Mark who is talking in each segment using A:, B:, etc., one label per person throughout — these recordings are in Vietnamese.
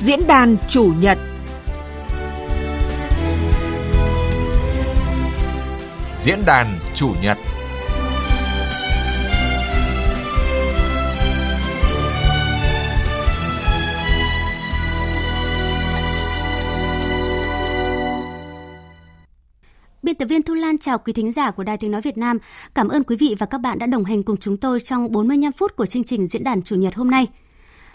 A: Diễn đàn chủ nhật
B: Diễn đàn chủ nhật
C: Biên tập viên Thu Lan chào quý thính giả của Đài Tiếng Nói Việt Nam. Cảm ơn quý vị và các bạn đã đồng hành cùng chúng tôi trong 45 phút của chương trình diễn đàn chủ nhật hôm nay.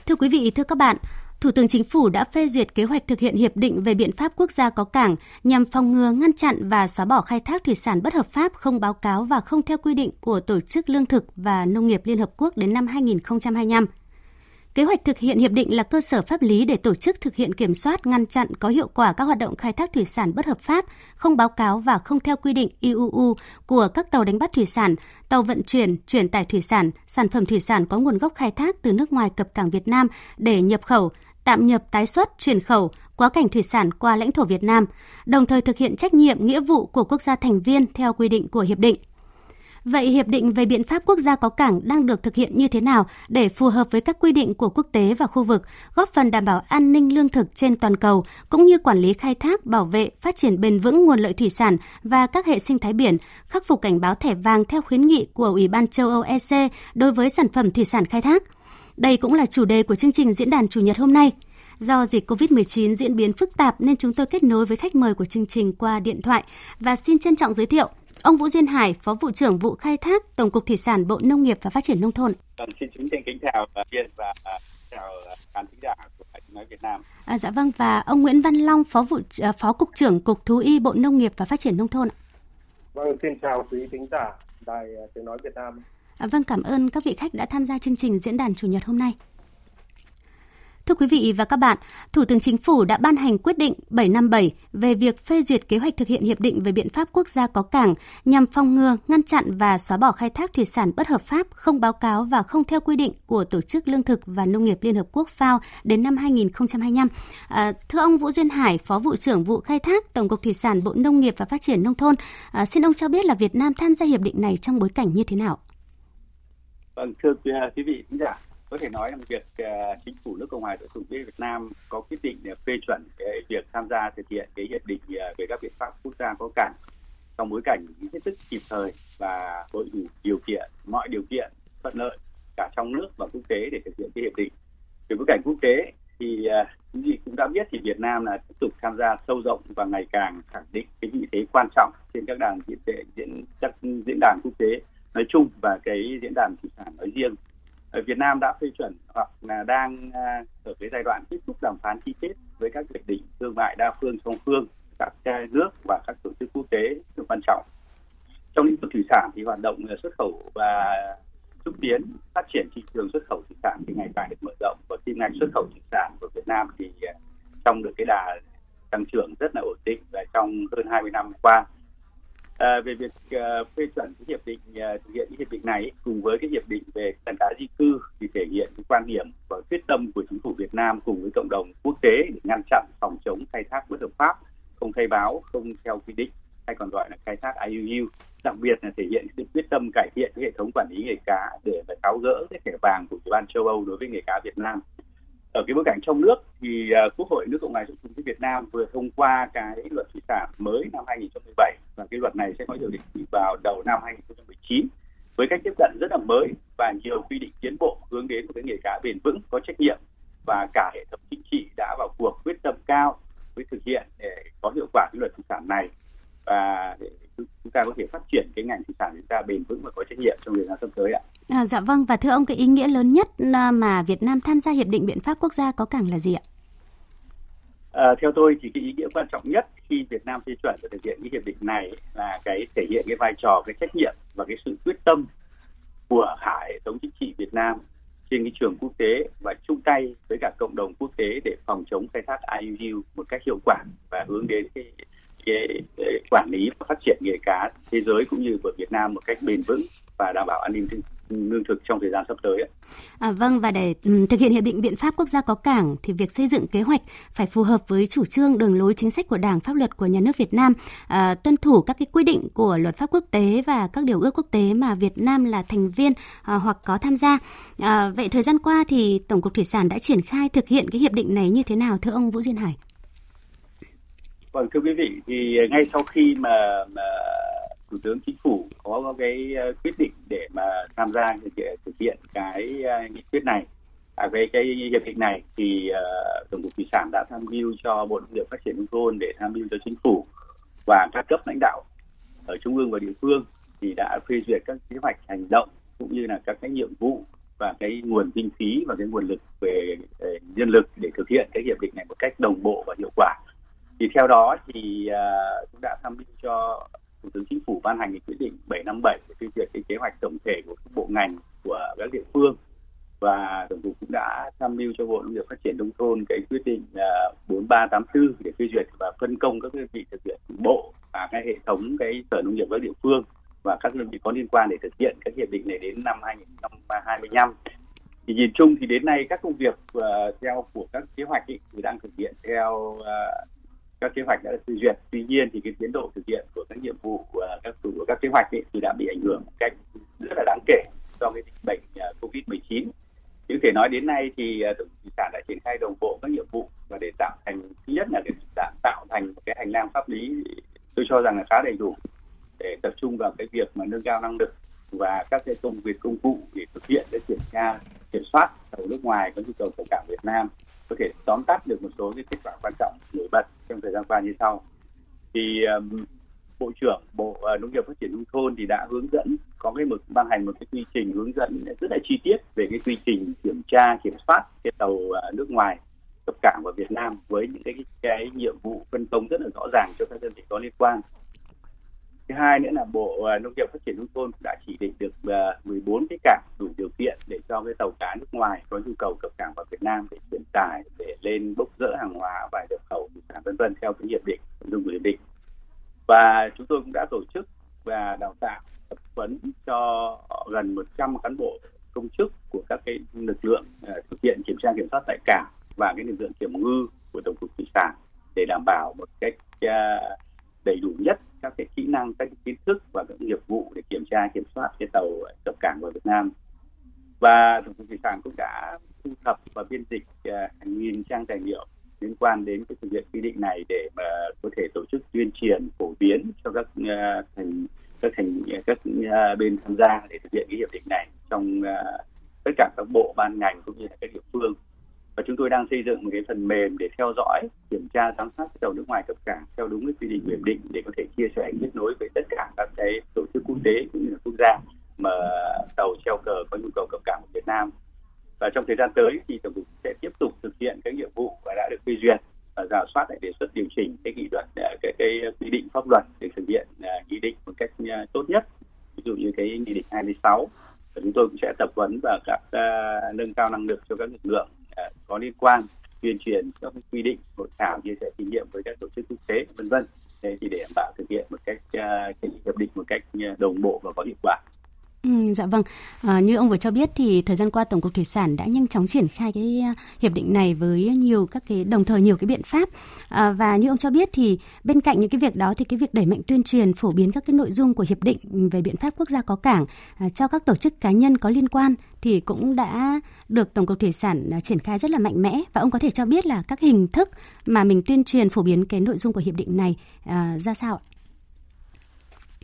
C: Thưa quý vị, thưa các bạn, Thủ tướng Chính phủ đã phê duyệt kế hoạch thực hiện hiệp định về biện pháp quốc gia có cảng nhằm phòng ngừa, ngăn chặn và xóa bỏ khai thác thủy sản bất hợp pháp, không báo cáo và không theo quy định của Tổ chức Lương thực và Nông nghiệp Liên Hợp Quốc đến năm 2025. Kế hoạch thực hiện hiệp định là cơ sở pháp lý để tổ chức thực hiện kiểm soát, ngăn chặn có hiệu quả các hoạt động khai thác thủy sản bất hợp pháp, không báo cáo và không theo quy định IUU của các tàu đánh bắt thủy sản, tàu vận chuyển, chuyển tải thủy sản, sản phẩm thủy sản có nguồn gốc khai thác từ nước ngoài cập cảng Việt Nam để nhập khẩu, tạm nhập tái xuất, chuyển khẩu, quá cảnh thủy sản qua lãnh thổ Việt Nam, đồng thời thực hiện trách nhiệm nghĩa vụ của quốc gia thành viên theo quy định của hiệp định. Vậy hiệp định về biện pháp quốc gia có cảng đang được thực hiện như thế nào để phù hợp với các quy định của quốc tế và khu vực, góp phần đảm bảo an ninh lương thực trên toàn cầu cũng như quản lý khai thác, bảo vệ, phát triển bền vững nguồn lợi thủy sản và các hệ sinh thái biển, khắc phục cảnh báo thẻ vàng theo khuyến nghị của Ủy ban châu Âu EC đối với sản phẩm thủy sản khai thác. Đây cũng là chủ đề của chương trình diễn đàn chủ nhật hôm nay. Do dịch COVID-19 diễn biến phức tạp nên chúng tôi kết nối với khách mời của chương trình qua điện thoại và xin trân trọng giới thiệu Ông Vũ Duyên Hải, Phó vụ trưởng vụ khai thác Tổng cục Thủy sản Bộ Nông nghiệp và Phát triển nông thôn.
D: Vâng, xin kính kính chào Biên và chào khán thính giả của Đài Nói Việt Nam.
C: À, dạ vâng và ông Nguyễn Văn Long, Phó vụ à, Phó cục trưởng Cục Thú y Bộ Nông nghiệp và Phát triển nông thôn.
E: Vâng, xin chào quý thính giả Đài Tiếng nói Việt Nam.
C: À, vâng, cảm ơn các vị khách đã tham gia chương trình diễn đàn chủ nhật hôm nay. Thưa quý vị và các bạn, Thủ tướng Chính phủ đã ban hành quyết định 757 về việc phê duyệt kế hoạch thực hiện hiệp định về biện pháp quốc gia có cảng nhằm phòng ngừa, ngăn chặn và xóa bỏ khai thác thủy sản bất hợp pháp, không báo cáo và không theo quy định của Tổ chức Lương thực và Nông nghiệp Liên Hợp Quốc FAO đến năm 2025. À, thưa ông Vũ Duyên Hải, Phó vụ trưởng vụ khai thác Tổng cục Thủy sản Bộ Nông nghiệp và Phát triển Nông thôn, à, xin ông cho biết là Việt Nam tham gia hiệp định này trong bối cảnh như thế nào?
D: Vâng, thưa quý vị khán giả, có thể nói rằng việc uh, chính phủ nước cộng hòa xã hội chủ nghĩa Việt Nam có quyết định để phê chuẩn cái việc tham gia thực hiện cái hiệp định uh, về các biện pháp quốc gia có cản trong bối cảnh hết sức kịp thời và hội đủ điều kiện mọi điều kiện thuận lợi cả trong nước và quốc tế để thực hiện cái hiệp định. Về bối cảnh quốc tế thì uh, quý vị cũng đã biết thì Việt Nam là tiếp tục tham gia sâu rộng và ngày càng khẳng định cái vị thế quan trọng trên các đàn diễn diễn các diễn đàn quốc tế nói chung và cái diễn đàn thủy sản nói riêng. Ở Việt Nam đã phê chuẩn hoặc là đang à, ở cái giai đoạn kết thúc đàm phán ký kết với các hiệp định thương mại đa phương, song phương, các nước và các tổ chức quốc tế rất quan trọng. Trong lĩnh vực thủy sản thì hoạt động à, xuất khẩu và xúc tiến phát triển thị trường xuất khẩu thủy sản thì ngày càng được mở rộng. Và kim ngạch xuất khẩu thủy sản của Việt Nam thì à, trong được cái đà tăng trưởng rất là ổn định và trong hơn 20 năm qua À, về việc à, phê chuẩn cái hiệp định à, thực hiện cái hiệp định này cùng với cái hiệp định về tàn cá di cư thì thể hiện cái quan điểm và quyết tâm của chính phủ Việt Nam cùng với cộng đồng quốc tế để ngăn chặn phòng chống khai thác bất hợp pháp, không khai báo, không theo quy định hay còn gọi là khai thác IUU. Đặc biệt là thể hiện sự quyết tâm cải thiện cái hệ thống quản lý nghề cá để mà tháo gỡ cái thẻ vàng của Ủy ban châu Âu đối với nghề cá Việt Nam ở cái bối cảnh trong nước thì uh, Quốc hội nước Cộng hòa xã hội chủ Việt Nam vừa thông qua cái luật thủy sản mới năm 2017 và cái luật này sẽ có hiệu lực vào đầu năm 2019 với cách tiếp cận rất là mới và nhiều quy định tiến bộ hướng đến một cái nghề cá bền vững có trách nhiệm và cả hệ thống chính trị đã vào cuộc quyết tâm cao với thực hiện để có hiệu quả cái luật thủy sản này và để chúng ta có thể phát triển cái ngành thủy sản chúng ta bền vững và có trách nhiệm trong thời gian sắp tới ạ.
C: À, dạ vâng và thưa ông cái ý nghĩa lớn nhất à, mà Việt Nam tham gia hiệp định biện pháp quốc gia có cảng là gì ạ?
D: À, theo tôi thì cái ý nghĩa quan trọng nhất khi Việt Nam phê chuẩn và thực hiện cái hiệp định này là cái thể hiện cái vai trò, cái trách nhiệm và cái sự quyết tâm của Hải hệ thống chính trị Việt Nam trên cái trường quốc tế và chung tay với cả cộng đồng quốc tế để phòng chống khai thác IUU một cách hiệu quả và hướng đến cái cái, cái quản lý và phát triển nghề cá thế giới cũng như của Việt Nam một cách bền vững và đảm bảo an ninh lương thực trong thời gian sắp tới.
C: À, vâng và để thực hiện hiệp định biện pháp quốc gia có cảng thì việc xây dựng kế hoạch phải phù hợp với chủ trương đường lối chính sách của Đảng, pháp luật của nhà nước Việt Nam, à, tuân thủ các cái quy định của luật pháp quốc tế và các điều ước quốc tế mà Việt Nam là thành viên à, hoặc có tham gia. À, vậy thời gian qua thì Tổng cục Thủy sản đã triển khai thực hiện cái hiệp định này như thế nào thưa ông Vũ Duyên Hải?
D: Vâng thưa quý vị thì ngay sau khi mà, mà thủ tướng chính phủ có cái ờ, quyết định để mà tham gia thực hiện cái ờ, nghị quyết này. À, về cái hiệp định này thì uh, tổng cục thủy sản đã tham mưu cho bộ nông nghiệp phát triển nông thôn để tham mưu cho chính phủ và các cấp lãnh đạo ở trung ương và địa phương thì đã phê duyệt các kế hoạch hành động cũng như là các cái nhiệm vụ và cái nguồn kinh phí và cái nguồn lực về, về nhân lực để thực hiện cái hiệp định này một cách đồng bộ và hiệu quả. Thì theo đó thì uh, cũng đã tham mưu cho tướng chính phủ ban hành cái quyết định 757 để phê duyệt cái kế hoạch tổng thể của các bộ ngành của các địa phương. Và tổng cục cũng đã tham mưu cho bộ nông nghiệp phát triển nông thôn cái quyết định à, 4384 để phê duyệt và phân công các đơn vị thực hiện bộ và cái hệ thống cái sở nông nghiệp các địa phương và các đơn vị có liên quan để thực hiện các hiệp định này đến năm 2025 thì nhìn chung thì đến nay các công việc uh, theo của các kế hoạch ý, thì đang thực hiện theo uh, các kế hoạch đã được phê duyệt. Tuy nhiên thì cái tiến độ thực hiện của các nhiệm vụ à, các của các kế hoạch ấy, thì đã bị ảnh hưởng một cách rất là đáng kể do cái dịch bệnh à, covid 19 có thể nói đến nay thì à, tổng thủy sản đã triển khai đồng bộ các nhiệm vụ và để tạo thành thứ nhất là để tạo thành một cái hành lang pháp lý tôi cho rằng là khá đầy đủ để tập trung vào cái việc mà nâng cao năng lực và các cái công việc công cụ để thực hiện để kiểm tra kiểm soát tàu nước ngoài có nhu cầu cập cảng Việt Nam. Có thể tóm tắt được một số cái kết quả quan trọng nổi bật trong thời gian qua như sau. Thì um, bộ trưởng bộ uh, nông nghiệp phát triển nông thôn thì đã hướng dẫn có cái một ban hành một cái quy trình hướng dẫn rất là chi tiết về cái quy trình kiểm tra kiểm soát cái tàu uh, nước ngoài cập cảng vào Việt Nam với những cái cái nhiệm vụ phân công rất là rõ ràng cho các đơn vị có liên quan thứ hai nữa là bộ ờ, nông nghiệp phát triển nông thôn đã chỉ định được ờ, 14 cái cảng đủ điều kiện để cho cái tàu cá nước ngoài có nhu cầu cập cảng vào Việt Nam để chuyển tải để lên bốc rỡ hàng hóa và nhập khẩu thủy sản vân vân theo cái hiệp định dùng dung hiệp định. Và chúng tôi cũng đã tổ chức và đào tạo tập huấn cho gần 100 cán bộ công chức của các cái lực lượng ờ, thực hiện kiểm tra kiểm soát tại cảng và cái lực lượng kiểm ngư của tổng cục thủy sản để đảm bảo một cách uh, đầy đủ nhất các cái kỹ năng các cái kiến thức và các nghiệp vụ để kiểm tra kiểm soát cái tàu cập cảng vào Việt Nam. Và tổng cục thủy sản cũng đã thu thập và biên dịch uh, hàng nghìn trang tài liệu liên quan đến cái thực hiện quy định này để mà có thể tổ chức tuyên truyền phổ biến cho các uh, thành các thành các uh, bên tham gia để thực hiện cái hiệp định này trong uh, tất cả các bộ ban ngành cũng như là các địa phương và chúng tôi đang xây dựng một cái phần mềm để theo dõi kiểm tra giám sát tàu nước ngoài cập cảng theo đúng cái quy định kiểm định để có thể chia sẻ kết nối với tất cả các cái tổ chức quốc tế cũng như là quốc gia mà tàu treo cờ có nhu cầu cập cảng của Việt Nam. Và trong thời gian tới thì tổng cục sẽ tiếp tục thực hiện cái nhiệm vụ và đã được phê duyệt và giả soát lại đề xuất điều chỉnh cái nghị luật à, cái cái quy định pháp luật để thực hiện à, nghị định một cách à, tốt nhất. Ví dụ như cái nghị định 26 và chúng tôi cũng sẽ tập huấn và các uh, nâng cao năng lực cho các lực lượng Ờ, có liên quan, tuyên truyền các quy định, hội thảo, chia sẻ kinh nghiệm với các tổ chức quốc tế, vân vân. Thế thì để đảm bảo thực hiện một cách ờ, cái hiệp định một cách ờ, đồng bộ và có hiệu quả.
C: Ừ, dạ vâng, à, như ông vừa cho biết thì thời gian qua Tổng cục Thủy sản đã nhanh chóng triển khai cái ờ, hiệp định này với nhiều các cái đồng thời nhiều cái biện pháp. À, và như ông cho biết thì bên cạnh những cái việc đó thì cái việc đẩy mạnh tuyên truyền phổ biến các cái nội dung của hiệp định về biện pháp quốc gia có cảng à, cho các tổ chức cá nhân có liên quan thì cũng đã được Tổng cục Thủy sản triển khai rất là mạnh mẽ. Và ông có thể cho biết là các hình thức mà mình tuyên truyền phổ biến cái nội dung của hiệp định này à, ra sao ạ?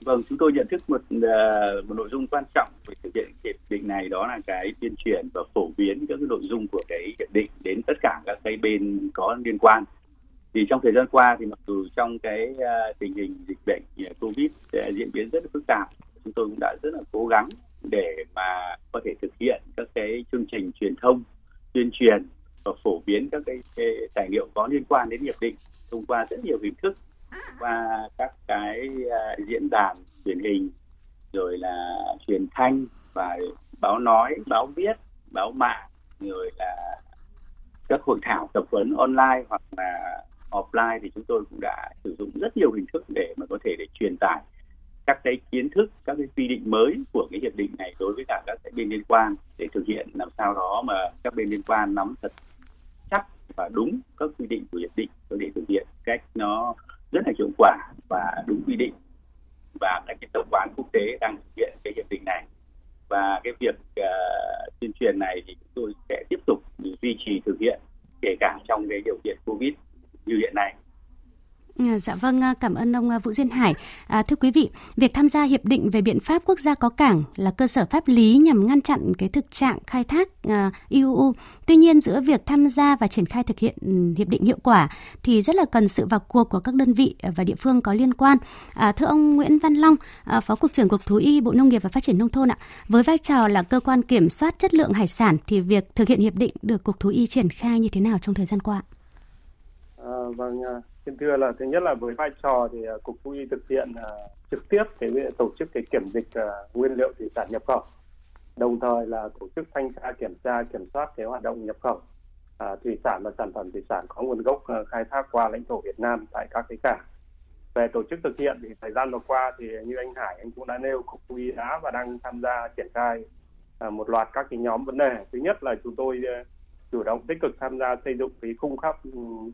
D: Vâng, chúng tôi nhận thức một uh, một nội dung quan trọng về thực hiện hiệp định này đó là cái tuyên truyền và phổ biến các cái nội dung của cái hiệp định đến tất cả các cái bên có liên quan. Thì trong thời gian qua thì mặc dù trong cái uh, tình hình dịch bệnh uh, Covid uh, diễn biến rất là phức tạp, chúng tôi cũng đã rất là cố gắng để mà có thể thực hiện các cái chương trình truyền thông, tuyên truyền và phổ biến các cái, cái tài liệu có liên quan đến hiệp định thông qua rất nhiều hình thức qua các cái à, diễn đàn truyền hình, rồi là truyền thanh và báo nói, báo viết, báo mạng, rồi là các hội thảo tập huấn online hoặc là offline thì chúng tôi cũng đã sử dụng rất nhiều hình thức để mà có thể để truyền tải các cái kiến thức, các cái quy định mới của cái hiệp định này đối với cả các bên liên quan để thực hiện, làm sao đó mà các bên liên quan nắm thật chắc và đúng các quy định của hiệp định để thực hiện cách nó rất là hiệu quả và đúng quy định. Và các cái tập quán quốc tế đang thực hiện cái hiệp định này. Và cái việc uh, tuyên truyền này thì chúng tôi sẽ tiếp tục duy trì thực hiện kể cả trong cái điều kiện covid như hiện nay.
C: Ờ, dạ vâng, ờ, cảm ơn ông ờ, Vũ Duyên Hải. À, thưa quý vị, việc tham gia hiệp định về biện pháp quốc gia có cảng là cơ sở pháp lý nhằm ngăn chặn cái thực trạng khai thác à, IUU. Tuy nhiên giữa việc tham gia và triển khai thực hiện ừ, hiệp định hiệu quả thì rất là cần sự vào cuộc của các đơn vị và địa phương có liên quan. À, thưa ông Nguyễn Văn Long, à, Phó cục trưởng Cục Thú y Bộ Nông nghiệp và Phát triển nông thôn ạ, với vai trò là cơ quan kiểm soát chất lượng hải sản thì việc thực hiện hiệp định được Cục Thú y triển khai như thế nào trong thời gian qua?
E: À, vâng, à, xin thưa là thứ nhất là với vai trò thì à, cục thú y thực hiện uh, trực tiếp cái tổ chức cái kiểm dịch uh, nguyên liệu thủy sản nhập khẩu. Đồng thời là tổ chức thanh tra kiểm tra kiểm soát cái hoạt động nhập khẩu uh, thủy sản và sản phẩm thủy sản có nguồn gốc uh, khai thác qua lãnh thổ Việt Nam tại các cái cảng. Về tổ chức thực hiện thì thời gian vừa qua thì như anh Hải anh cũng đã nêu cục thú y đã và đang tham gia triển khai uh, một loạt các cái nhóm vấn đề. Thứ nhất là chúng tôi uh, chủ động tích cực tham gia xây dựng cái khung pháp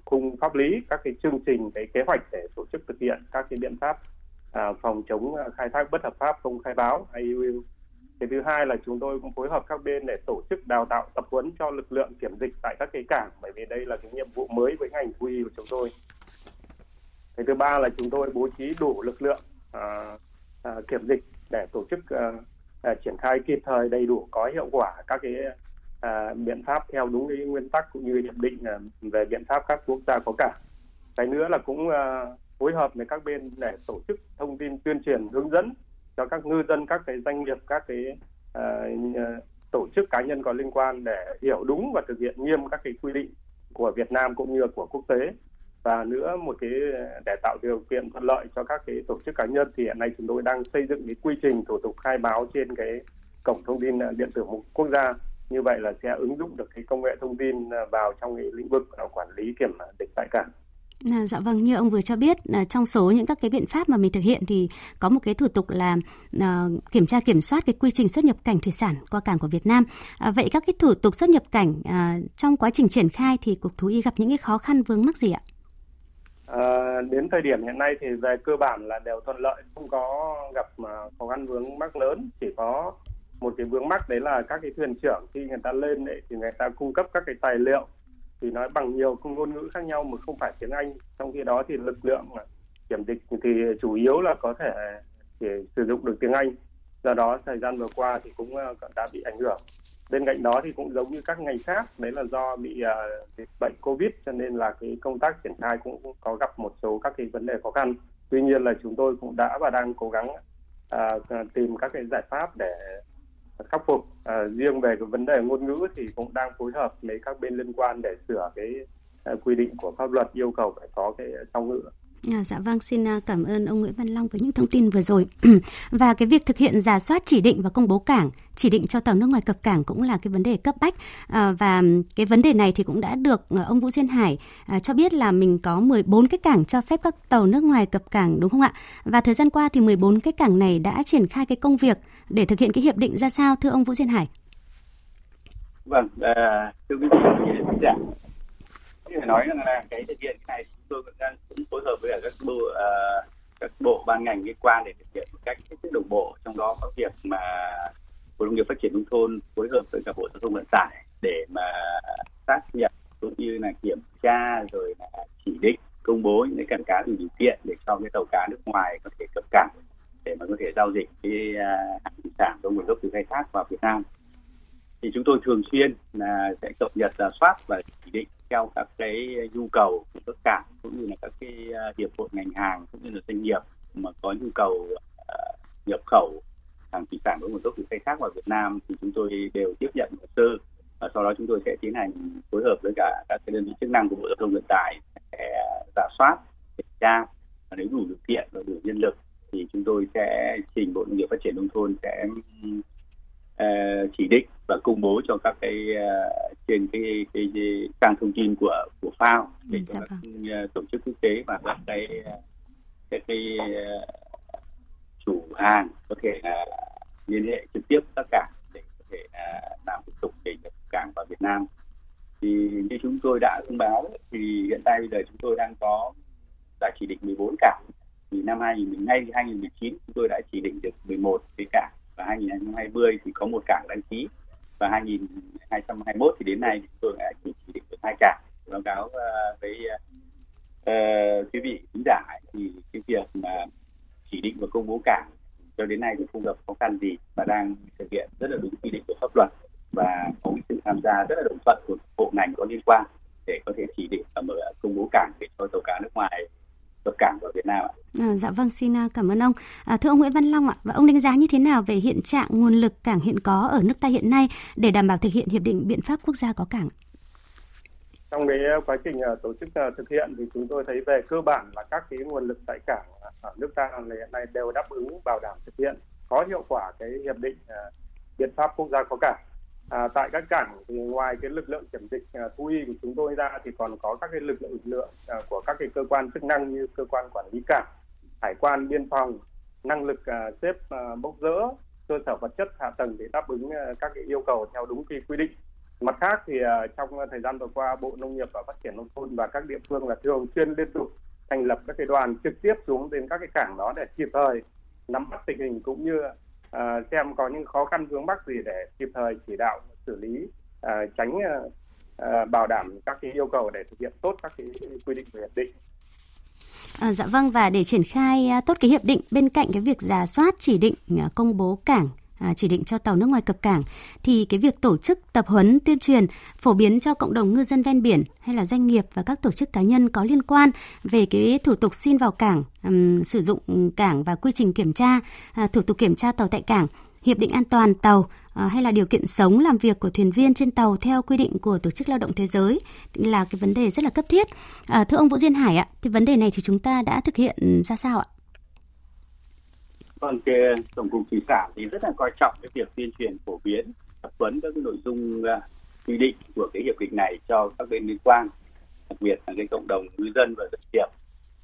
E: khung pháp lý các cái chương trình cái kế hoạch để tổ chức thực hiện các cái biện pháp à, phòng chống à, khai thác bất hợp pháp không khai báo IUU. Cái thứ hai là chúng tôi cũng phối hợp các bên để tổ chức đào tạo tập huấn cho lực lượng kiểm dịch tại các cái cảng bởi vì đây là cái nhiệm vụ mới với ngành thú y của chúng tôi. Cái thứ ba là chúng tôi bố trí đủ lực lượng à, à, kiểm dịch để tổ chức à, à, triển khai kịp thời đầy đủ có hiệu quả các cái à, biện pháp theo đúng cái nguyên tắc cũng như hiệp định à, về biện pháp các quốc gia có cả cái nữa là cũng à, phối hợp với các bên để tổ chức thông tin tuyên truyền hướng dẫn cho các ngư dân các cái doanh nghiệp các cái à, à, tổ chức cá nhân có liên quan để hiểu đúng và thực hiện nghiêm các cái quy định của Việt Nam cũng như của quốc tế. Và nữa một cái để tạo điều kiện thuận lợi cho các cái tổ chức cá nhân thì hiện nay chúng tôi đang xây dựng cái quy trình thủ tục khai báo trên cái cổng thông tin điện tử quốc gia như vậy là sẽ ứng dụng được cái công nghệ thông tin à, vào trong cái lĩnh vực à, quản lý kiểm dịch tại cảng.
C: À, dạ vâng, như ông vừa cho biết, à, trong số những các cái biện pháp mà mình thực hiện thì có một cái thủ tục là à, kiểm tra kiểm soát cái quy trình xuất nhập cảnh thủy sản qua cảng của Việt Nam. À, vậy các cái thủ tục xuất nhập cảnh à, trong quá trình triển khai thì cục thú y gặp những cái khó khăn vướng mắc gì ạ?
E: À, đến thời điểm hiện nay thì về cơ bản là đều thuận lợi, không có gặp mà khó khăn vướng mắc lớn, chỉ có một cái vướng mắc đấy là các cái thuyền trưởng khi người ta lên đấy thì người ta cung cấp các cái tài liệu thì nói bằng nhiều ngôn ngữ khác nhau mà không phải tiếng Anh. Trong khi đó thì lực lượng kiểm dịch thì chủ yếu là có thể chỉ sử dụng được tiếng Anh. Do đó thời gian vừa qua thì cũng ờ, đã bị ảnh hưởng. Bên cạnh đó thì cũng giống như các ngành khác đấy là do bị uh, dịch bệnh covid cho nên là cái công tác triển khai cũng có gặp một số các cái vấn đề khó khăn. Tuy nhiên là chúng tôi cũng đã và đang cố gắng uh, tìm các cái giải pháp để khắc phục à, riêng về cái vấn đề ngôn ngữ thì cũng đang phối hợp với các bên liên quan để sửa cái uh, quy định của pháp luật yêu cầu phải có cái song ngữ
C: À, dạ vâng, xin à, cảm ơn ông Nguyễn Văn Long với những thông tin vừa rồi. và cái việc thực hiện giả soát chỉ định và công bố cảng, chỉ định cho tàu nước ngoài cập cảng cũng là cái vấn đề cấp bách. À, và cái vấn đề này thì cũng đã được ông Vũ Duyên Hải à, cho biết là mình có 14 cái cảng cho phép các tàu nước ngoài cập cảng đúng không ạ? Và thời gian qua thì 14 cái cảng này đã triển khai cái công việc để thực hiện cái hiệp định ra sao thưa ông Vũ Duyên Hải?
D: Vâng, à, thưa quý vị giả, phải nói rằng là cái thực hiện cái này chúng tôi đang cũng phối hợp với các bộ uh, các bộ ban ngành liên quan để thực hiện một cách hết sức đồng bộ trong đó có việc mà bộ nông nghiệp phát triển nông thôn phối hợp với cả bộ giao thông vận tải để mà xác nhận cũng như là kiểm tra rồi là chỉ định công bố những cái cảng cá đủ điều kiện để cho cái tàu cá nước ngoài có thể cập cảng để mà có thể giao dịch cái hàng thủy sản có nguồn gốc từ khai thác vào Việt Nam. Thì chúng tôi thường xuyên là sẽ cập nhật giả soát và chỉ định theo các cái nhu cầu của tất cả cũng như là các cái à, hiệp hội ngành hàng cũng như là doanh nghiệp mà có nhu cầu uh, nhập khẩu hàng thủy sản với nguồn gốc từ khai thác vào Việt Nam thì chúng tôi đều tiếp nhận hồ sơ. Và sau đó chúng tôi sẽ tiến hành phối hợp với cả các cái đơn vị chức năng của Bộ Giao thông Vận tải để giả soát kiểm tra và nếu đủ điều kiện và đủ nhân lực thì chúng tôi sẽ trình Bộ Nông nghiệp Phát triển nông thôn sẽ chỉ định và công bố cho các cái uh, trên cái, cái, cái trang thông tin của của FAO để
C: Ừ,
D: cho
C: dạ
D: các
C: vâng.
D: ờ, tổ chức quốc tế và các cái các cái ờ, chủ hàng có thể là liên hệ trực tiếp các cảng để có thể là làm thủ tục để nhập cảng vào Việt Nam. Thì như chúng tôi đã thông báo thì hiện tại bây giờ chúng tôi đang có đã chỉ định 14 cảng. Thì năm 2010 ngay 2019 chúng tôi đã chỉ định được 11 cái cảng và 2020 thì có một cảng đăng ký. Và 2021 thì đến nay chúng tôi đã chỉ, chỉ định được hai cảng. Báo cáo uh, với uh, quý vị khán giả thì cái việc mà chỉ định và công bố cảng cho đến nay thì không gặp khó khăn gì và đang thực hiện rất là đúng quy định của pháp luật và có sự tham gia rất là đồng thuận của bộ ngành có liên quan để có thể chỉ định và mở công bố cảng để cho tàu cá nước ngoài cập cảng vào Việt Nam ạ.
C: À, dạ vâng, xin à, cảm ơn ông. À, thưa ông Nguyễn Văn Long ạ, và ông đánh giá như thế nào về hiện trạng nguồn lực cảng hiện có ở nước ta hiện nay để đảm bảo thực hiện hiệp định biện pháp quốc gia có cảng?
E: trong cái quá trình ờ, tổ chức ờ, thực hiện thì chúng tôi thấy về cơ bản là các cái nguồn lực tại cảng ở nước ta hiện nay đều đáp ứng bảo đảm thực hiện có hiệu quả cái hiệp định biện pháp quốc gia có cảng à, tại các cảng thì ngoài cái lực lượng kiểm dịch à, thú y của chúng tôi ra thì còn có các cái lực lượng lực lượng à, của các cái cơ quan chức năng như cơ quan quản lý cảng hải quan biên phòng năng lực à, xếp à, bốc rỡ cơ sở vật chất hạ tầng để đáp ứng à, các cái yêu cầu theo đúng cái quy định. Mặt khác thì à, trong thời gian vừa qua bộ nông nghiệp và phát triển nông thôn và các địa phương là thường xuyên liên tục thành lập các cái đoàn trực tiếp xuống đến các cái cảng đó để kịp thời nắm bắt tình hình cũng như Ờ, xem có những khó khăn vướng mắc gì để kịp thời chỉ đạo xử lý ờ, tránh ờ, bảo đảm các cái yêu cầu để thực hiện tốt các cái quy định của hiệp định.
C: À, dạ vâng và để triển khai à, tốt cái hiệp định bên cạnh cái việc giả soát chỉ định à, công bố cảng à, chỉ định cho tàu nước ngoài cập cảng thì cái việc tổ chức tập huấn tuyên truyền phổ biến cho cộng đồng ngư dân ven biển hay là doanh nghiệp và các tổ chức cá nhân có liên quan về cái thủ tục xin vào cảng um, sử dụng cảng và quy trình kiểm tra à, thủ tục kiểm tra tàu tại cảng hiệp định an toàn tàu à, hay là điều kiện sống làm việc của thuyền viên trên tàu theo quy định của tổ chức lao động thế giới là cái vấn đề rất là cấp thiết. À, thưa ông Vũ Duyên Hải ạ thì vấn đề này thì chúng ta đã thực hiện ra sao ạ?
D: Vâng, cái ờ, Tổng cục Thủy sản thì rất là coi trọng cái việc tuyên truyền phổ biến, tập huấn các cái nội dung ờ, quy định của cái hiệp định này cho các bên liên quan, đặc biệt là cái cộng đồng ngư dân và doanh nghiệp.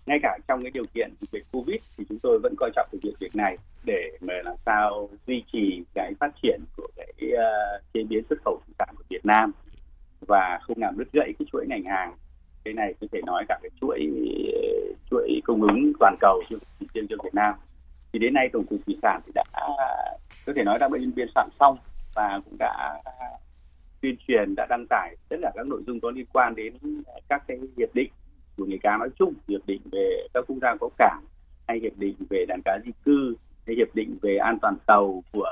D: Ngay cả trong cái điều kiện về Covid thì chúng tôi vẫn coi trọng thực hiện việc này để mà làm sao duy trì cái phát triển của cái uh, chế biến xuất khẩu thủy sản của Việt Nam và không làm đứt gãy cái chuỗi ngành hàng. Cái này có thể nói cả cái chuỗi chuỗi cung ứng toàn cầu chứ chỉ riêng cho Việt Nam thì đến nay tổng cục thủy sản thì đã có thể nói đã biên biên soạn xong và cũng đã tuyên truyền đã đăng tải tất cả các nội dung có liên quan đến các cái hiệp định của nghề cá nói chung hiệp định về các quốc gia có cảng hay hiệp định về đàn cá di cư hay hiệp định về an toàn tàu của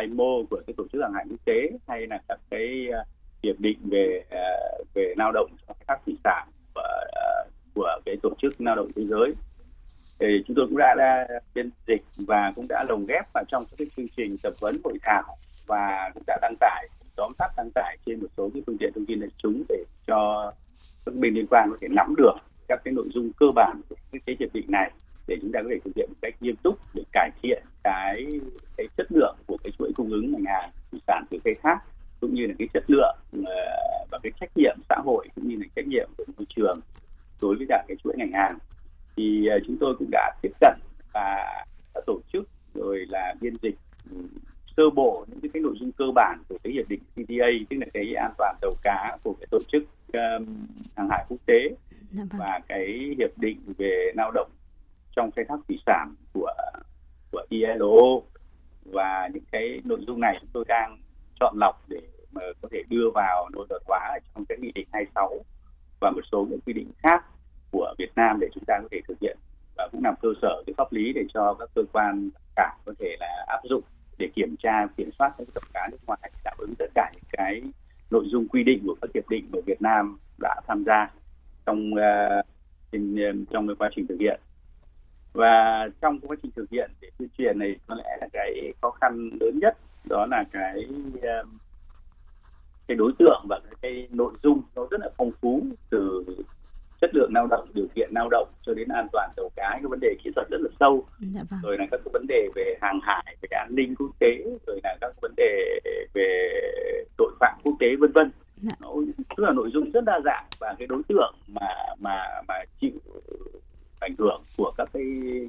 D: IMO của cái tổ chức hàng hải quốc tế hay là các cái à, hiệp định về à, về lao động cho các thủy sản của, à, của cái tổ chức lao động thế giới thì chúng tôi cũng đã, đã biên dịch và cũng đã lồng ghép vào trong các cái chương trình tập huấn hội thảo và cũng đã đăng tải tóm tắt đăng tải trên một số cái phương tiện thông tin đại chúng để cho các bên liên quan có thể nắm được các cái nội dung cơ bản của cái, cái hiệp định này để chúng ta có thể thực hiện một cách nghiêm túc để cải thiện cái cái chất lượng của cái chuỗi cung ứng ngành hàng thủy sản từ khai thác cũng như là cái chất lượng ờ, và cái trách nhiệm xã hội cũng như là trách nhiệm của môi trường đối với cả cái chuỗi ngành hàng thì chúng tôi cũng đã tiếp cận và đã tổ chức rồi là biên dịch sơ bộ những cái nội dung cơ bản của cái hiệp định CTA tức là cái an toàn tàu cá của cái tổ chức um, hàng hải quốc tế và cái hiệp định về lao động trong khai thác thủy sản của của ILO và những cái nội dung này chúng tôi đang chọn lọc để mà có thể đưa vào nội luật hóa ở trong cái nghị định 26 và một số những quy định khác của Việt Nam để chúng ta có thể thực hiện và cũng làm cơ sở cái pháp lý để cho các cơ quan cảng có thể là áp dụng để kiểm tra kiểm soát các tàu cá nước ngoài đáp ứng tất cả những cái nội dung quy định của các hiệp định mà Việt Nam đã tham gia trong uh, trong cái quá trình thực hiện. Và trong quá trình thực hiện để tuyên truyền này có lẽ là cái khó khăn lớn nhất đó là cái uh, cái đối tượng và cái nội dung nó rất là phong phú từ lượng lao động điều kiện lao động cho đến an toàn tàu cá cái vấn đề kỹ thuật rất là sâu
C: dạ vâng.
D: rồi là các cái vấn đề về hàng hải về an ninh quốc tế rồi là các vấn đề về tội phạm quốc tế vân vân
C: Dạ.
D: nó tức là nội dung rất đa dạng và cái đối tượng mà mà mà chịu ảnh hưởng của các cái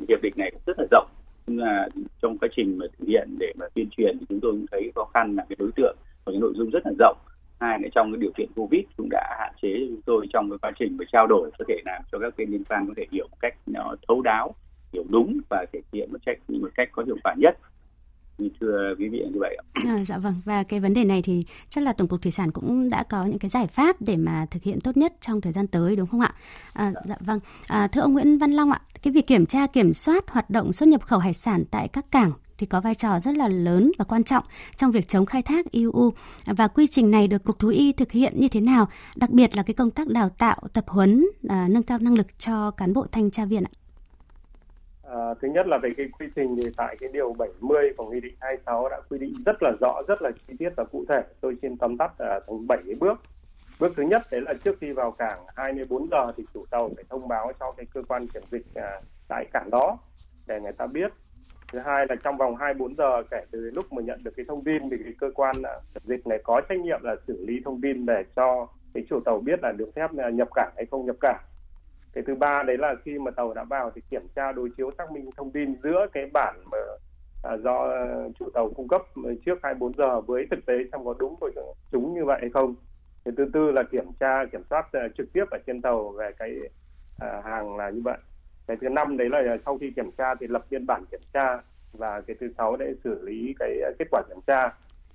D: hiệp định này cũng rất là rộng là trong quá trình mà thực hiện để mà tuyên truyền thì chúng tôi cũng thấy khó khăn là cái đối tượng và cái nội dung rất là rộng hai là trong cái điều kiện covid cũng đã hạn chế chúng tôi trong cái quá trình mà trao đổi có thể làm cho các bên liên quan có thể hiểu một cách nó thấu đáo, hiểu đúng và thể hiện một cách một cách có hiệu quả nhất. Như thưa quý vị như vậy
C: À, dạ vâng và cái vấn đề này thì chắc là tổng cục thủy sản cũng đã có những cái giải pháp để mà thực hiện tốt nhất trong thời gian tới đúng không ạ? À, dạ. vâng. À, thưa ông Nguyễn Văn Long ạ, cái việc kiểm tra kiểm soát hoạt động xuất nhập khẩu hải sản tại các cảng thì có vai trò rất là lớn và quan trọng trong việc chống khai thác IUU và quy trình này được cục thú y thực hiện như thế nào, đặc biệt là cái công tác đào tạo, tập huấn, à, nâng cao năng lực cho cán bộ thanh tra viên ạ.
E: À, thứ nhất là về cái quy trình thì tại cái điều 70 của nghị định 26 đã quy định rất là rõ, rất là chi tiết và cụ thể. Tôi xin tóm tắt à, thành 7 cái bước. Bước thứ nhất đấy là trước khi vào cảng 24 giờ thì chủ tàu phải thông báo cho cái cơ quan kiểm dịch à, tại cảng đó để người ta biết. Thứ hai là trong vòng 24 giờ kể từ lúc mà nhận được cái thông tin thì cái cơ quan à, kiểm dịch này có trách nhiệm là xử lý thông tin để cho cái chủ tàu biết là được phép nhập cảng hay không nhập cảng cái thứ ba đấy là khi mà tàu đã vào thì kiểm tra đối chiếu xác minh thông tin giữa cái bản mà à, do chủ tàu cung cấp trước 24 giờ với thực tế xem có đúng với chúng như vậy hay không. Cái thứ tư là kiểm tra kiểm soát uh, trực tiếp ở trên tàu về cái uh, hàng là như vậy. Cái thứ năm đấy là sau khi kiểm tra thì lập biên bản kiểm tra và cái thứ sáu để xử lý cái à, kết quả kiểm tra.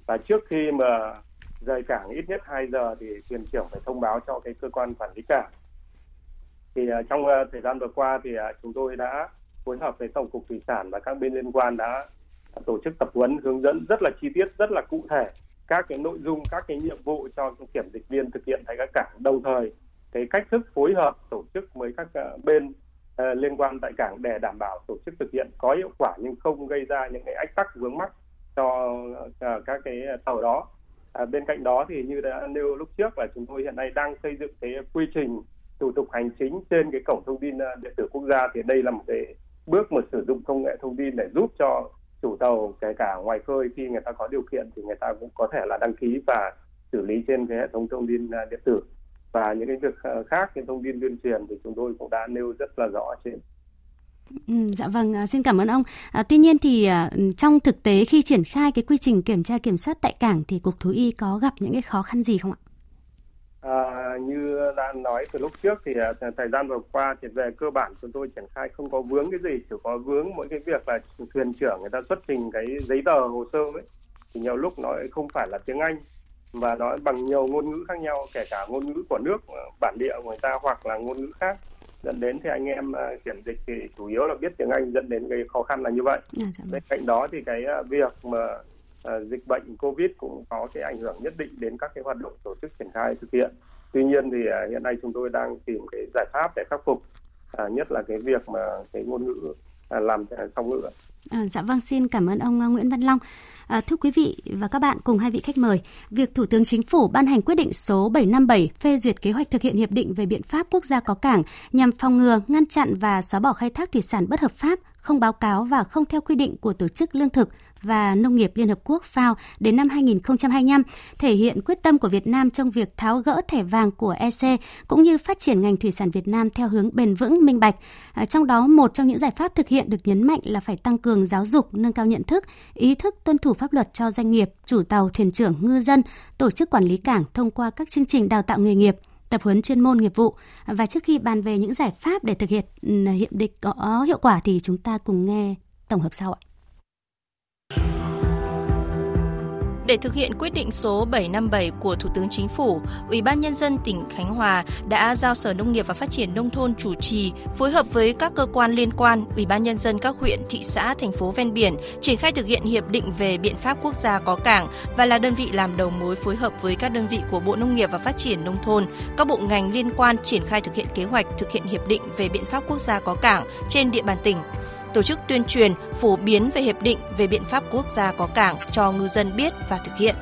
E: Và trước khi mà rời cảng ít nhất 2 giờ thì thuyền trưởng phải thông báo cho cái cơ quan quản lý cảng thì uh, trong uh, thời gian vừa qua thì uh, chúng tôi đã phối hợp với tổng cục thủy sản và các bên liên quan đã tổ chức tập huấn hướng dẫn rất là chi tiết rất là cụ thể các cái nội dung các cái nhiệm vụ cho kiểm dịch viên thực hiện tại các cảng. Đồng thời cái cách thức phối hợp tổ chức với các bên uh, liên quan tại cảng để đảm bảo tổ chức thực hiện có hiệu quả nhưng không gây ra những cái ách tắc vướng mắc cho uh, các cái tàu đó. À, bên cạnh đó thì như đã nêu lúc trước là chúng tôi hiện nay đang xây dựng cái quy trình thủ tục hành chính trên cái cổng thông tin ờ, điện tử quốc gia thì đây là một cái bước mà sử dụng công nghệ thông tin để giúp cho chủ tàu kể cả ngoài khơi khi người ta có điều kiện thì người ta cũng có thể là đăng ký và xử lý trên cái hệ thống thông tin ờ, điện tử và những cái việc ờ, khác những thông tin tuyên truyền thì chúng tôi cũng đã nêu rất là rõ trên
C: Ừ, dạ vâng, à, xin cảm ơn ông. À, tuy nhiên thì à, ừ, trong thực tế khi triển khai cái quy trình kiểm tra kiểm soát tại cảng thì cục thú y có gặp những cái khó khăn gì không ạ?
E: À, như đã nói từ lúc trước thì uh, thời gian vừa qua thì về cơ bản chúng tôi triển khai không có vướng cái gì chỉ có vướng mỗi cái việc là thuyền trưởng người ta xuất trình cái giấy tờ hồ sơ ấy thì nhiều lúc nó không phải là tiếng Anh và nói bằng nhiều ngôn ngữ khác nhau kể cả ngôn ngữ của nước ờ, bản địa của người ta hoặc là ngôn ngữ khác dẫn đến thì anh em uh, kiểm dịch thì chủ yếu là biết tiếng Anh dẫn đến cái khó khăn là như vậy. À, dạ vâng. Bên cạnh đó thì cái uh, việc mà Ờ, dịch bệnh Covid cũng có cái ảnh hưởng nhất định đến các cái hoạt động tổ chức triển khai thực hiện. Tuy nhiên thì à, hiện nay chúng tôi đang tìm cái giải pháp để khắc phục, à, nhất là cái việc mà cái ngôn ngữ à, làm song ngữ.
C: À, dạ vâng, xin cảm ơn ông Nguyễn Văn Long. À, thưa quý vị và các bạn cùng hai vị khách mời, việc Thủ tướng Chính phủ ban hành quyết định số 757 phê duyệt kế hoạch thực hiện hiệp định về biện pháp quốc gia có cảng nhằm phòng ngừa, ngăn chặn và xóa bỏ khai thác thủy sản bất hợp pháp, không báo cáo và không theo quy định của Tổ chức Lương thực và Nông nghiệp Liên Hợp Quốc FAO đến năm 2025, thể hiện quyết tâm của Việt Nam trong việc tháo gỡ thẻ vàng của EC cũng như phát triển ngành thủy sản Việt Nam theo hướng bền vững, minh bạch. À, trong đó, một trong những giải pháp thực hiện được nhấn mạnh là phải tăng cường giáo dục, nâng cao nhận thức, ý thức tuân thủ pháp luật cho doanh nghiệp, chủ tàu, thuyền trưởng, ngư dân, tổ chức quản lý cảng thông qua các chương trình đào tạo nghề nghiệp, tập huấn chuyên môn nghiệp vụ và trước khi bàn về những giải pháp để thực hiện ừ, hiệp định có hiệu quả thì chúng ta cùng nghe tổng hợp sau ạ.
A: Để thực hiện quyết định số 757 của Thủ tướng Chính phủ, Ủy ban Nhân dân tỉnh Khánh Hòa đã giao Sở Nông nghiệp và Phát triển Nông thôn chủ trì, phối hợp với các cơ quan liên quan, Ủy ban Nhân dân các huyện, thị xã, thành phố ven biển, triển khai thực hiện hiệp định về biện pháp quốc gia có cảng và là đơn vị làm đầu mối phối hợp với các đơn vị của Bộ Nông nghiệp và Phát triển Nông thôn, các bộ ngành liên quan triển khai thực hiện kế hoạch thực hiện hiệp định về biện pháp quốc gia có cảng trên địa bàn tỉnh tổ chức tuyên truyền, phổ biến về hiệp định về biện pháp quốc gia có cảng cho ngư dân biết và thực hiện.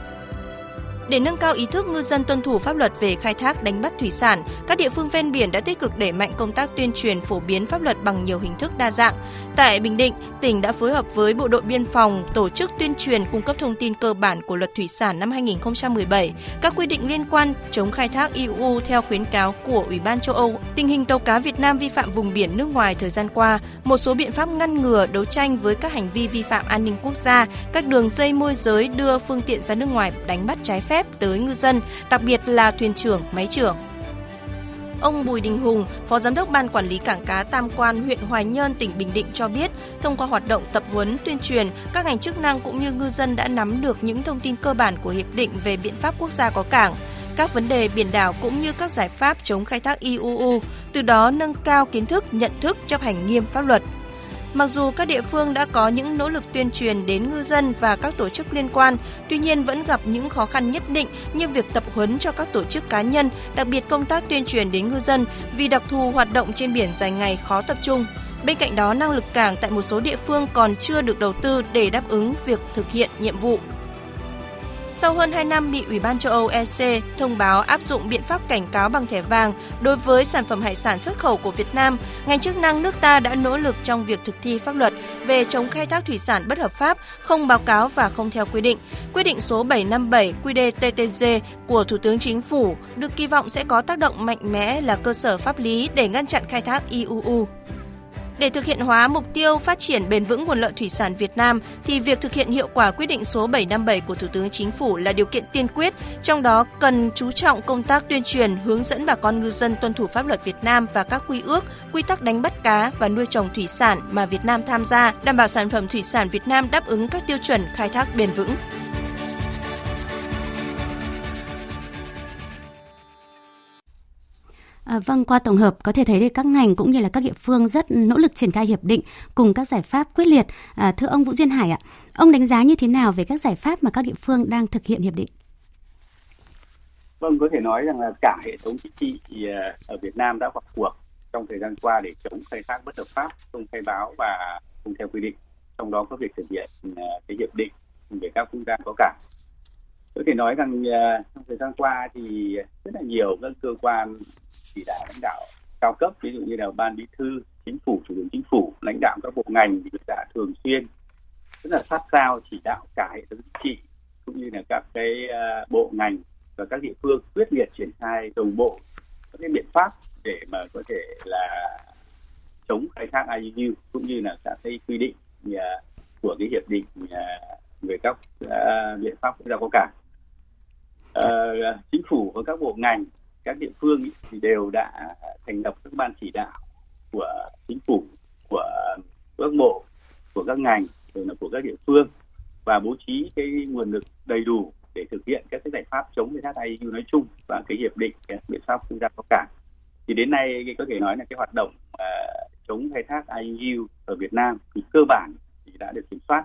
A: Để nâng cao ý thức ngư dân tuân thủ pháp luật về khai thác đánh bắt thủy sản, các địa phương ven biển đã tích cực đẩy mạnh công tác tuyên truyền phổ biến pháp luật bằng nhiều hình thức đa dạng. Tại Bình Định, tỉnh đã phối hợp với Bộ đội Biên phòng tổ chức tuyên truyền cung cấp thông tin cơ bản của luật thủy sản năm 2017, các quy định liên quan chống khai thác IUU theo khuyến cáo của Ủy ban châu Âu, tình hình tàu cá Việt Nam vi phạm vùng biển nước ngoài thời gian qua, một số biện pháp ngăn ngừa đấu tranh với các hành vi vi phạm an ninh quốc gia, các đường dây môi giới đưa phương tiện ra nước ngoài đánh bắt trái phép tới ngư dân, đặc biệt là thuyền trưởng, máy trưởng. Ông Bùi Đình Hùng, Phó Giám đốc Ban Quản lý Cảng cá Tam Quan, huyện Hoài Nhơn, tỉnh Bình Định cho biết, thông qua hoạt động tập huấn, tuyên truyền, các ngành chức năng cũng như ngư dân đã nắm được những thông tin cơ bản của hiệp định về biện pháp quốc gia có cảng, các vấn đề biển đảo cũng như các giải pháp chống khai thác IUU, từ đó nâng cao kiến thức, nhận thức chấp hành nghiêm pháp luật. Mặc dù các địa phương đã có những nỗ lực tuyên truyền đến ngư dân và các tổ chức liên quan, tuy nhiên vẫn gặp những khó khăn nhất định như việc tập huấn cho các tổ chức cá nhân, đặc biệt công tác tuyên truyền đến ngư dân vì đặc thù hoạt động trên biển dài ngày khó tập trung. Bên cạnh đó, năng lực cảng tại một số địa phương còn chưa được đầu tư để đáp ứng việc thực hiện nhiệm vụ. Sau hơn 2 năm bị Ủy ban châu Âu EC thông báo áp dụng biện pháp cảnh cáo bằng thẻ vàng đối với sản phẩm hải sản xuất khẩu của Việt Nam, ngành chức năng nước ta đã nỗ lực trong việc thực thi pháp luật về chống khai thác thủy sản bất hợp pháp, không báo cáo và không theo quy định. Quyết định số 757 QĐ-TTG của Thủ tướng Chính phủ được kỳ vọng sẽ có tác động mạnh mẽ là cơ sở pháp lý để ngăn chặn khai thác IUU. Để thực hiện hóa mục tiêu phát triển bền vững nguồn lợi thủy sản Việt Nam thì việc thực hiện hiệu quả quyết định số 757 của Thủ tướng Chính phủ là điều kiện tiên quyết, trong đó cần chú trọng công tác tuyên truyền, hướng dẫn bà con ngư dân tuân thủ pháp luật Việt Nam và các quy ước, quy tắc đánh bắt cá và nuôi trồng thủy sản mà Việt Nam tham gia, đảm bảo sản phẩm thủy sản Việt Nam đáp ứng các tiêu chuẩn khai thác bền vững.
C: À, vâng, qua tổng hợp có thể thấy được các ngành cũng như là các địa phương rất nỗ lực triển khai hiệp định cùng các giải pháp quyết liệt. À, thưa ông Vũ Duyên Hải ạ, ông đánh giá như thế nào về các giải pháp mà các địa phương đang thực hiện hiệp định?
D: Vâng, có thể nói rằng là cả hệ thống chính trị à, ở Việt Nam đã vào cuộc trong thời gian qua để chống khai thác bất hợp pháp, không khai báo và không theo quy định. Trong đó có việc thực hiện à, cái hiệp định về các quốc gia có cả có thể nói rằng à, trong thời gian qua thì rất là nhiều các cơ quan chỉ đạo lãnh đạo cao cấp ví dụ như là ban bí thư chính phủ thủ tướng chính phủ lãnh đạo các bộ ngành thì đã thường xuyên rất là sát sao chỉ đạo cả hệ thống chính trị cũng như là các cái uh, bộ ngành và các địa phương quyết liệt triển khai đồng bộ các cái biện pháp để mà có thể là chống khai thác IUU cũng như là các cái quy định uh, của cái hiệp định uh, về các uh, biện pháp quốc gia có cảng uh, chính phủ và các bộ ngành các địa phương ý, thì đều đã thành lập các ban chỉ đạo của chính phủ của các bộ của các ngành rồi là của các địa phương và bố trí cái nguồn lực đầy đủ để thực hiện các cái giải pháp chống khai thác IUU nói chung và cái hiệp định cái biện pháp quốc gia có cảng. Thì đến nay có thể nói là cái hoạt động uh, chống khai thác IUU ở Việt Nam thì cơ bản thì đã được kiểm soát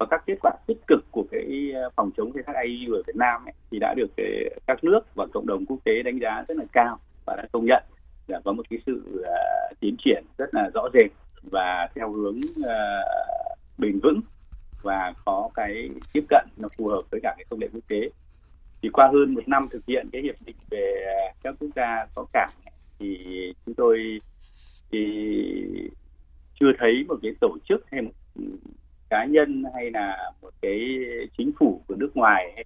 D: và các kết quả tích cực của cái ờ, phòng chống khai thác IUU ở Việt Nam ấy, thì đã được cái, các nước và cộng đồng quốc tế đánh giá rất là cao và đã công nhận. Là có một cái sự uh, tiến triển rất là rõ rệt và theo hướng uh, bền vững và có cái tiếp cận nó phù hợp với cả cái công nghệ quốc tế. Thì qua hơn một năm thực hiện cái hiệp định về các quốc gia có cảng thì chúng tôi thì chưa thấy một cái tổ chức hay một cá nhân hay là một cái chính phủ của nước ngoài hay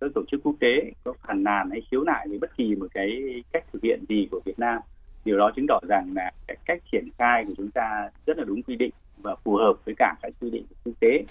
D: các tổ chức quốc tế có phản nàn hay khiếu nại về bất kỳ một cái cách thực hiện gì của Việt Nam điều đó chứng tỏ rằng là cái cách triển khai của chúng ta rất là đúng quy định và phù hợp với cả các quy định của quốc tế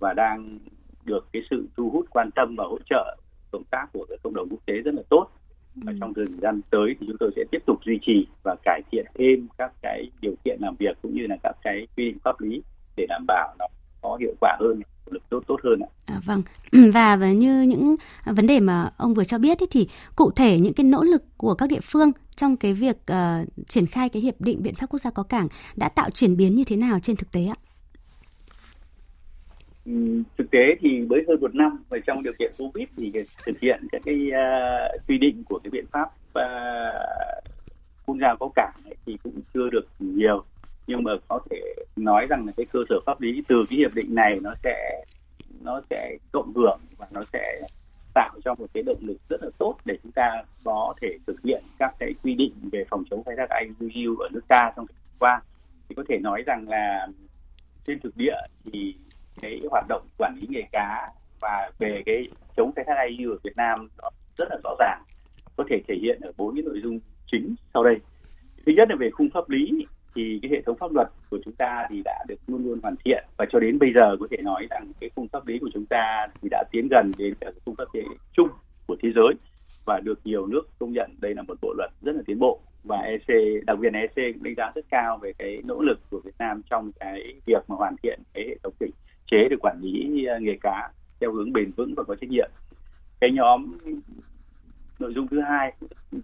D: và đang được cái sự thu hút quan tâm và hỗ trợ công tác của cộng đồng quốc tế rất là tốt. Và trong thời gian tới thì chúng tôi sẽ tiếp tục duy trì và cải thiện thêm các cái điều kiện làm việc cũng như là các cái quy định pháp lý để đảm bảo nó có hiệu quả hơn được tốt tốt hơn ạ.
C: À, vâng và, và như những vấn đề mà ông vừa cho biết ý, thì cụ thể những cái nỗ lực của các địa phương trong cái việc uh, triển khai cái hiệp định biện pháp quốc gia có cảng đã tạo chuyển biến như thế nào trên thực tế ạ?
D: Ừ, thực tế thì với hơn một năm và trong điều kiện covid thì thực hiện các cái uh, quy định của cái biện pháp uh, quốc gia có cảng ấy, thì cũng chưa được nhiều nhưng mà có thể nói rằng là cái cơ sở pháp lý từ cái hiệp định này nó sẽ nó sẽ cộng hưởng và nó sẽ tạo cho một cái động lực rất là tốt để chúng ta có thể thực hiện các cái quy định về phòng chống khai thác IUU ở nước ta trong thời gian qua. Thì có thể nói rằng là trên thực địa thì cái hoạt động quản lý nghề cá và về cái chống khai thác IUU ở Việt Nam rất là rõ ràng, có thể thể hiện ở bốn cái nội dung chính sau đây. Thứ nhất là về khung pháp lý thì cái hệ thống pháp luật của chúng ta thì đã được luôn luôn hoàn thiện. Và cho đến bây giờ có thể nói rằng cái khung pháp lý của chúng ta thì đã tiến gần đến cả khung pháp lý chung của thế giới và được nhiều nước công nhận đây là một bộ luật rất là tiến bộ. Và EC đặc biệt là EC cũng đánh giá rất cao về cái nỗ lực của Việt Nam trong cái việc mà hoàn thiện cái hệ thống thể chế để quản lý à, nghề cá theo hướng bền vững và có trách nhiệm. Cái nhóm nội dung thứ hai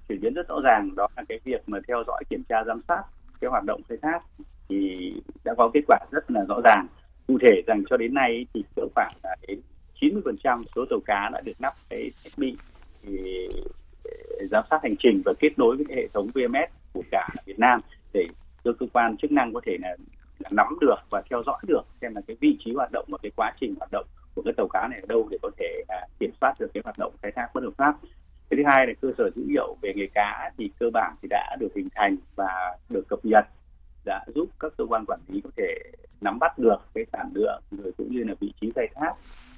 D: chuyển biến rất rõ ràng đó là cái việc mà theo dõi kiểm tra giám sát cái hoạt động khai thác thì đã có kết quả rất là rõ ràng. Cụ thể rằng cho đến nay thì cỡ khoảng là đến 90% số tàu cá đã được lắp cái thiết bị giám sát hành trình và kết nối với hệ thống VMS của cả Việt Nam để cho cơ quan chức năng có thể là, là nắm được và theo dõi được xem là cái vị trí hoạt động và cái quá trình hoạt động của cái tàu cá này ở đâu để có thể là kiểm soát được cái hoạt động khai thác bất hợp pháp thứ hai là cơ sở dữ liệu về nghề cá thì cơ bản thì đã được hình thành và được cập nhật đã giúp các cơ quan quản lý có thể nắm bắt được cái sản lượng rồi cũng như là vị trí khai thác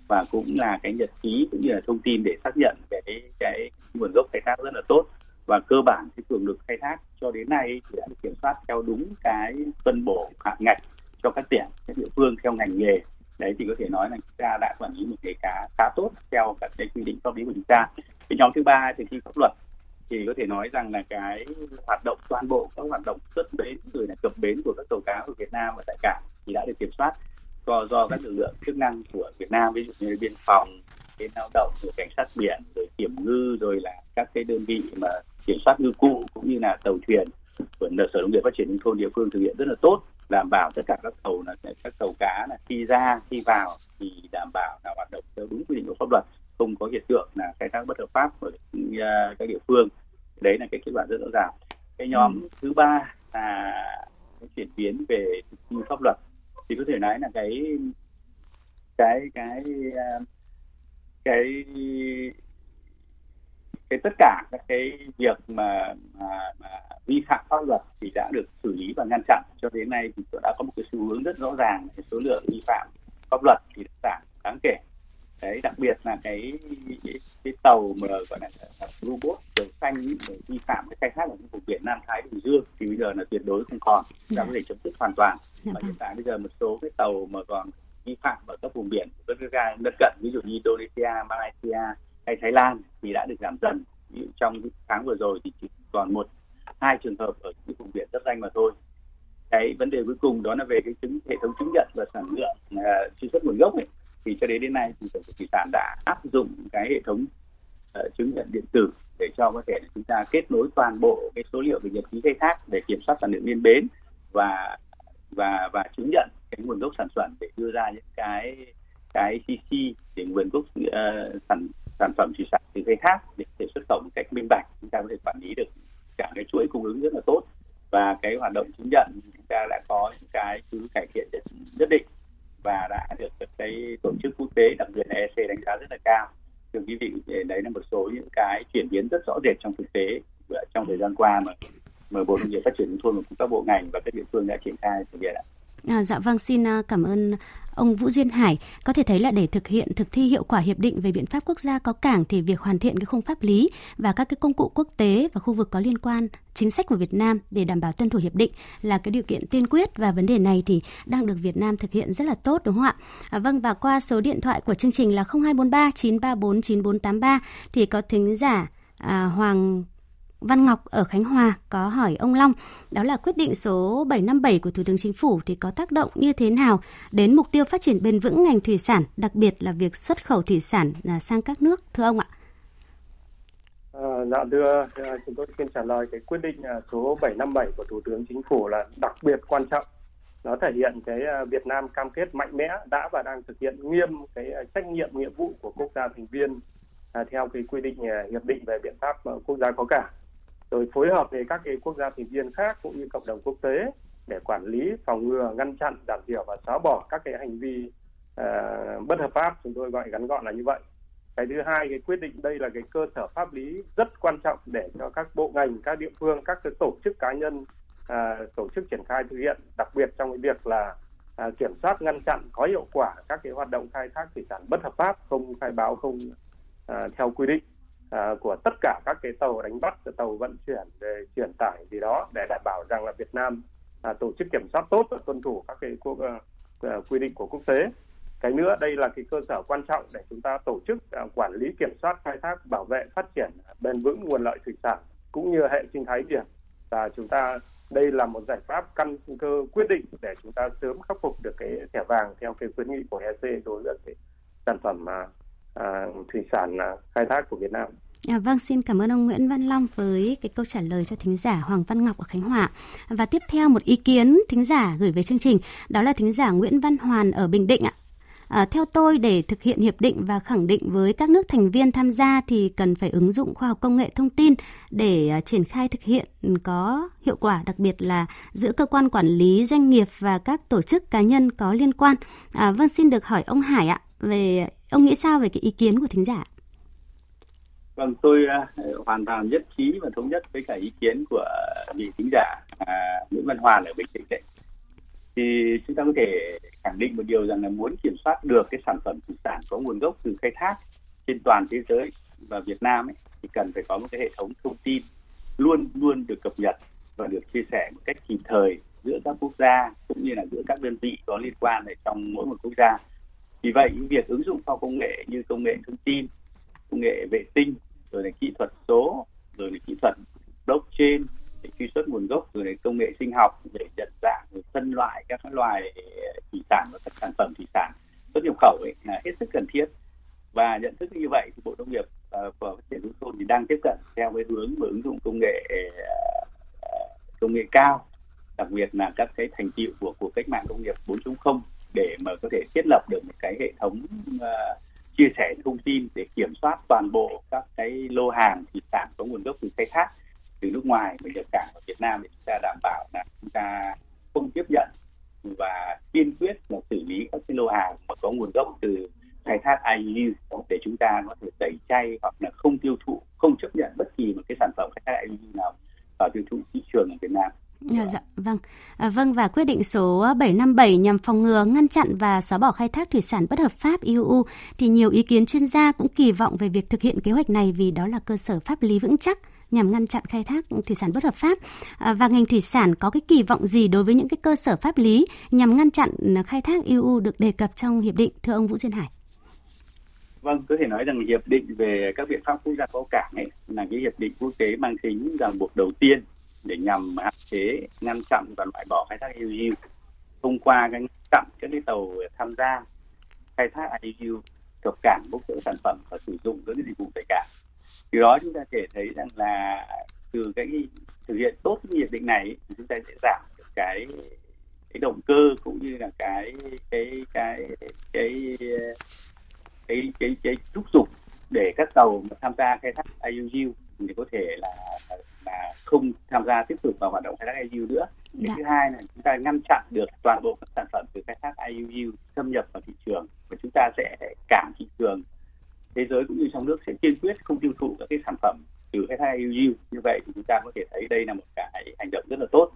D: và cũng là cái nhật ký cũng như là thông tin để xác nhận về cái, cái nguồn gốc khai thác rất là tốt. Và cơ bản cái cường lực khai thác cho đến nay thì đã được kiểm soát theo đúng cái phân bổ hạn ngạch cho các tỉnh các địa phương theo ngành nghề. Đấy thì có thể nói là chúng ta đã quản lý một nghề cá khá tốt theo các cái quy định pháp lý của chúng ta cái nhóm thứ ba thì khi pháp luật, thì có thể nói rằng là cái hoạt động toàn bộ các hoạt động xuất bến rồi là cập bến của các tàu cá của Việt Nam và tại cảng thì đã được kiểm soát. Do do các lực lượng chức năng của Việt Nam, ví dụ như biên phòng cái lao động, rồi cảnh sát biển, rồi kiểm ngư, rồi là các cái đơn vị mà kiểm soát ngư cụ cũng như là tàu thuyền của sở nông nghiệp phát triển nông thôn địa phương thực hiện rất là tốt, đảm bảo tất cả các tàu là, các tàu cá là khi ra, khi vào thì đảm bảo là hoạt động theo đúng quy định của pháp luật không có hiện tượng là khai thác bất hợp pháp ở uh, các địa phương. Đấy là cái kết quả rất rõ ràng. Cái nhóm ừ. thứ ba là cái chuyển biến về thực thi pháp luật. Thì có thể nói là cái cái cái uh, cái cái tất cả các cái việc mà, mà, mà vi phạm pháp luật thì đã được xử lý và ngăn chặn. Cho đến nay thì đã có một cái xu hướng rất rõ ràng số lượng vi phạm pháp luật thì đã giảm đáng kể đấy đặc biệt là cái cái, cái tàu mà gọi là, là robot dầu xanh để vi phạm cái khai thác ở vùng biển Nam Thái Bình Dương thì bây giờ là tuyệt đối không còn. Chúng ta dạ. có thể chấm dứt hoàn toàn. Dạ và vâng. hiện tại bây giờ một số cái tàu mà còn vi phạm ở các vùng biển của các quốc gia lân cận ví dụ như Indonesia, Malaysia hay Thái Lan thì đã được giảm dần. Trong tháng vừa rồi thì chỉ còn một hai trường hợp ở những vùng biển rất danh mà thôi. Cái vấn đề cuối cùng đó là về cái chứng hệ thống chứng nhận và sản lượng uh, truy xuất nguồn gốc ấy thì cho đến đến nay thì tổng cục thủy sản đã áp dụng cái hệ thống uh, chứng nhận điện tử để cho có thể chúng ta kết nối toàn bộ cái số liệu về nhật ký khai thác để kiểm soát sản lượng liên bến và và và chứng nhận cái nguồn gốc sản xuất để đưa ra những cái cái CC để nguồn gốc uh, sản sản phẩm thủy sản từ khai thác để, thể xuất khẩu một cách minh bạch chúng ta có thể quản lý được cả cái chuỗi cung ứng rất là tốt và cái hoạt động chứng nhận chúng ta đã có những cái thứ cải thiện nhất định và đã được cái tổ chức quốc tế, đặc biệt là EC đánh giá rất là cao thưa quý vị đấy là một số những cái chuyển biến rất rõ rệt trong thực tế trong thời gian qua mà mà bộ nông nghiệp phát triển nông thôn và các bộ ngành và các địa phương đã triển khai thực hiện ạ.
C: À, dạ vâng, xin à, cảm ơn ông Vũ Duyên Hải. Có thể thấy là để thực hiện thực thi hiệu quả hiệp định về biện pháp quốc gia có cảng thì việc hoàn thiện cái khung pháp lý và các cái công cụ quốc tế và khu vực có liên quan chính sách của Việt Nam để đảm bảo tuân thủ hiệp định là cái điều kiện tiên quyết và vấn đề này thì đang được Việt Nam thực hiện rất là tốt đúng không ạ? À, vâng và qua số điện thoại của chương trình là 0243 934 9483 thì có thính giả à, Hoàng Văn Ngọc ở Khánh Hòa có hỏi ông Long, đó là quyết định số 757 của Thủ tướng Chính phủ thì có tác động như thế nào đến mục tiêu phát triển bền vững ngành thủy sản, đặc biệt là việc xuất khẩu thủy sản à, sang các nước, thưa ông ạ?
E: À, dạ thưa, chúng tôi xin trả lời cái quyết định à, số 757 của Thủ tướng Chính phủ là đặc biệt quan trọng. Nó thể hiện cái à, Việt Nam cam kết mạnh mẽ đã và đang thực hiện nghiêm cái trách nhiệm nghĩa vụ của quốc gia thành viên theo cái quy định hiệp định về biện pháp quốc gia có cả rồi phối hợp với các cái quốc gia thành viên khác cũng như cộng đồng quốc tế để quản lý phòng ngừa ngăn chặn giảm thiểu và xóa bỏ các cái hành vi uh, bất hợp pháp. Chúng tôi gọi ngắn gọn là như vậy. Cái thứ hai cái quyết định đây là cái cơ sở pháp lý rất quan trọng để cho các bộ ngành các địa phương các cái tổ chức cá nhân uh, tổ chức triển khai thực hiện. Đặc biệt trong cái việc là uh, kiểm soát ngăn chặn có hiệu quả các cái hoạt động khai thác thủy sản bất hợp pháp không khai báo không uh, theo quy định à, của tất cả các cái tàu đánh bắt tàu vận chuyển để chuyển tải gì đó để đảm bảo rằng là Việt Nam à, tổ chức kiểm soát tốt và tuân thủ các cái quốc, uh, quy định của quốc tế cái nữa đây là cái cơ sở quan trọng để chúng ta tổ chức uh, quản lý kiểm soát khai thác bảo vệ phát triển bền vững nguồn lợi thủy sản cũng như hệ sinh thái biển và chúng ta đây là một giải pháp căn cơ quyết định để chúng ta sớm khắc phục được cái thẻ vàng theo cái khuyến nghị của EC đối với cái sản phẩm uh, thủy sản uh, khai thác của Việt Nam.
C: À, vâng, xin cảm ơn ông Nguyễn Văn Long với cái câu trả lời cho thính giả Hoàng Văn Ngọc ở Khánh Hòa. Và tiếp theo một ý kiến thính giả gửi về chương trình, đó là thính giả Nguyễn Văn Hoàn ở Bình Định ạ. À, theo tôi để thực hiện hiệp định và khẳng định với các nước thành viên tham gia thì cần phải ứng dụng khoa học công nghệ thông tin để uh, triển khai thực hiện có hiệu quả, đặc biệt là giữa cơ quan quản lý doanh nghiệp và các tổ chức cá nhân có liên quan. À, vâng, xin được hỏi ông Hải ạ, về ông nghĩ sao về cái ý kiến của thính giả?
D: Vâng, tôi uh, hoàn toàn nhất trí và thống nhất với cả ý kiến của vị thính giả uh, Nguyễn Văn Hoàn ở Bình Định. Thì chúng ta có thể khẳng định một điều rằng là muốn kiểm soát được cái sản phẩm thủy sản có nguồn gốc từ khai thác trên toàn thế giới và Việt Nam ấy, thì cần phải có một cái hệ thống thông tin luôn luôn được cập nhật và được chia sẻ một cách kịp thời giữa các quốc gia cũng như là giữa các đơn vị có liên quan ở trong mỗi một quốc gia. Vì vậy, việc ứng dụng khoa công nghệ như công nghệ thông tin, công nghệ vệ tinh, rồi là kỹ thuật số, rồi là kỹ thuật blockchain để truy xuất nguồn gốc, rồi là công nghệ sinh học để nhận dạng, rồi phân loại các loài thủy sản và các sản phẩm thủy sản xuất nhập khẩu ấy là hết sức cần thiết. Và nhận thức như vậy thì bộ nông nghiệp à, và phát triển nông thôn thì đang tiếp cận theo cái hướng mà ứng dụng công nghệ à, à, công nghệ cao đặc biệt là các cái thành tiệu của cuộc cách mạng công nghiệp 4.0 để mà có thể thiết lập được một cái hệ thống uh, chia sẻ thông tin để kiểm soát toàn bộ các cái lô hàng thủy sản có nguồn gốc từ khai thác từ nước ngoài và nhập cảng ở Việt Nam để chúng ta đảm bảo là chúng ta không tiếp nhận và kiên quyết là xử lý các cái lô hàng mà có nguồn gốc từ khai thác IUU để chúng ta có thể tẩy chay hoặc là không tiêu thụ, không chấp nhận bất kỳ một cái sản phẩm khai thác IUU nào vào tiêu thụ thị trường ở Việt Nam.
C: Dạ, dạ, vâng. À, vâng và quyết định số ờ, 757 nhằm phòng ngừa, ngăn chặn và xóa bỏ khai thác thủy sản bất hợp pháp IUU thì nhiều ý kiến chuyên gia cũng kỳ vọng về việc thực hiện kế hoạch này vì đó là cơ sở pháp lý vững chắc nhằm ngăn chặn khai thác thủy sản bất hợp pháp à, và ngành thủy sản có cái kỳ vọng gì đối với những cái cơ sở pháp lý nhằm ngăn chặn ờ, khai thác IUU được đề cập trong hiệp định thưa ông Vũ Duyên Hải?
D: Vâng, có thể nói rằng hiệp định về các biện pháp quốc gia có cảng ấy là cái hiệp định quốc tế mang tính ràng buộc đầu tiên để nhằm hạn chế, ngăn chặn và loại bỏ khai thác IUU thông qua cái chặn các cái tàu tham gia khai thác IUU cập cảng bốc rỡ sản phẩm và sử dụng các cái dịch vụ tại cảng. Từ đó chúng ta thể thấy rằng là từ cái thực hiện tốt cái hiệp định này thì chúng ta sẽ giảm được cái cái động cơ cũng như là cái cái cái cái cái cái cái thúc giục để các tàu mà tham gia khai thác IUU thì có thể là là không tham gia tiếp tục vào hoạt động khai thác IUU nữa. Cái dạ. thứ hai là chúng ta ngăn chặn được toàn bộ các sản phẩm từ khai thác IUU xâm nhập vào thị trường và chúng ta sẽ cản thị trường thế giới cũng như trong nước sẽ kiên quyết không tiêu thụ các cái sản phẩm từ khai thác IUU như vậy thì chúng ta có thể thấy đây là một cái hành động rất là tốt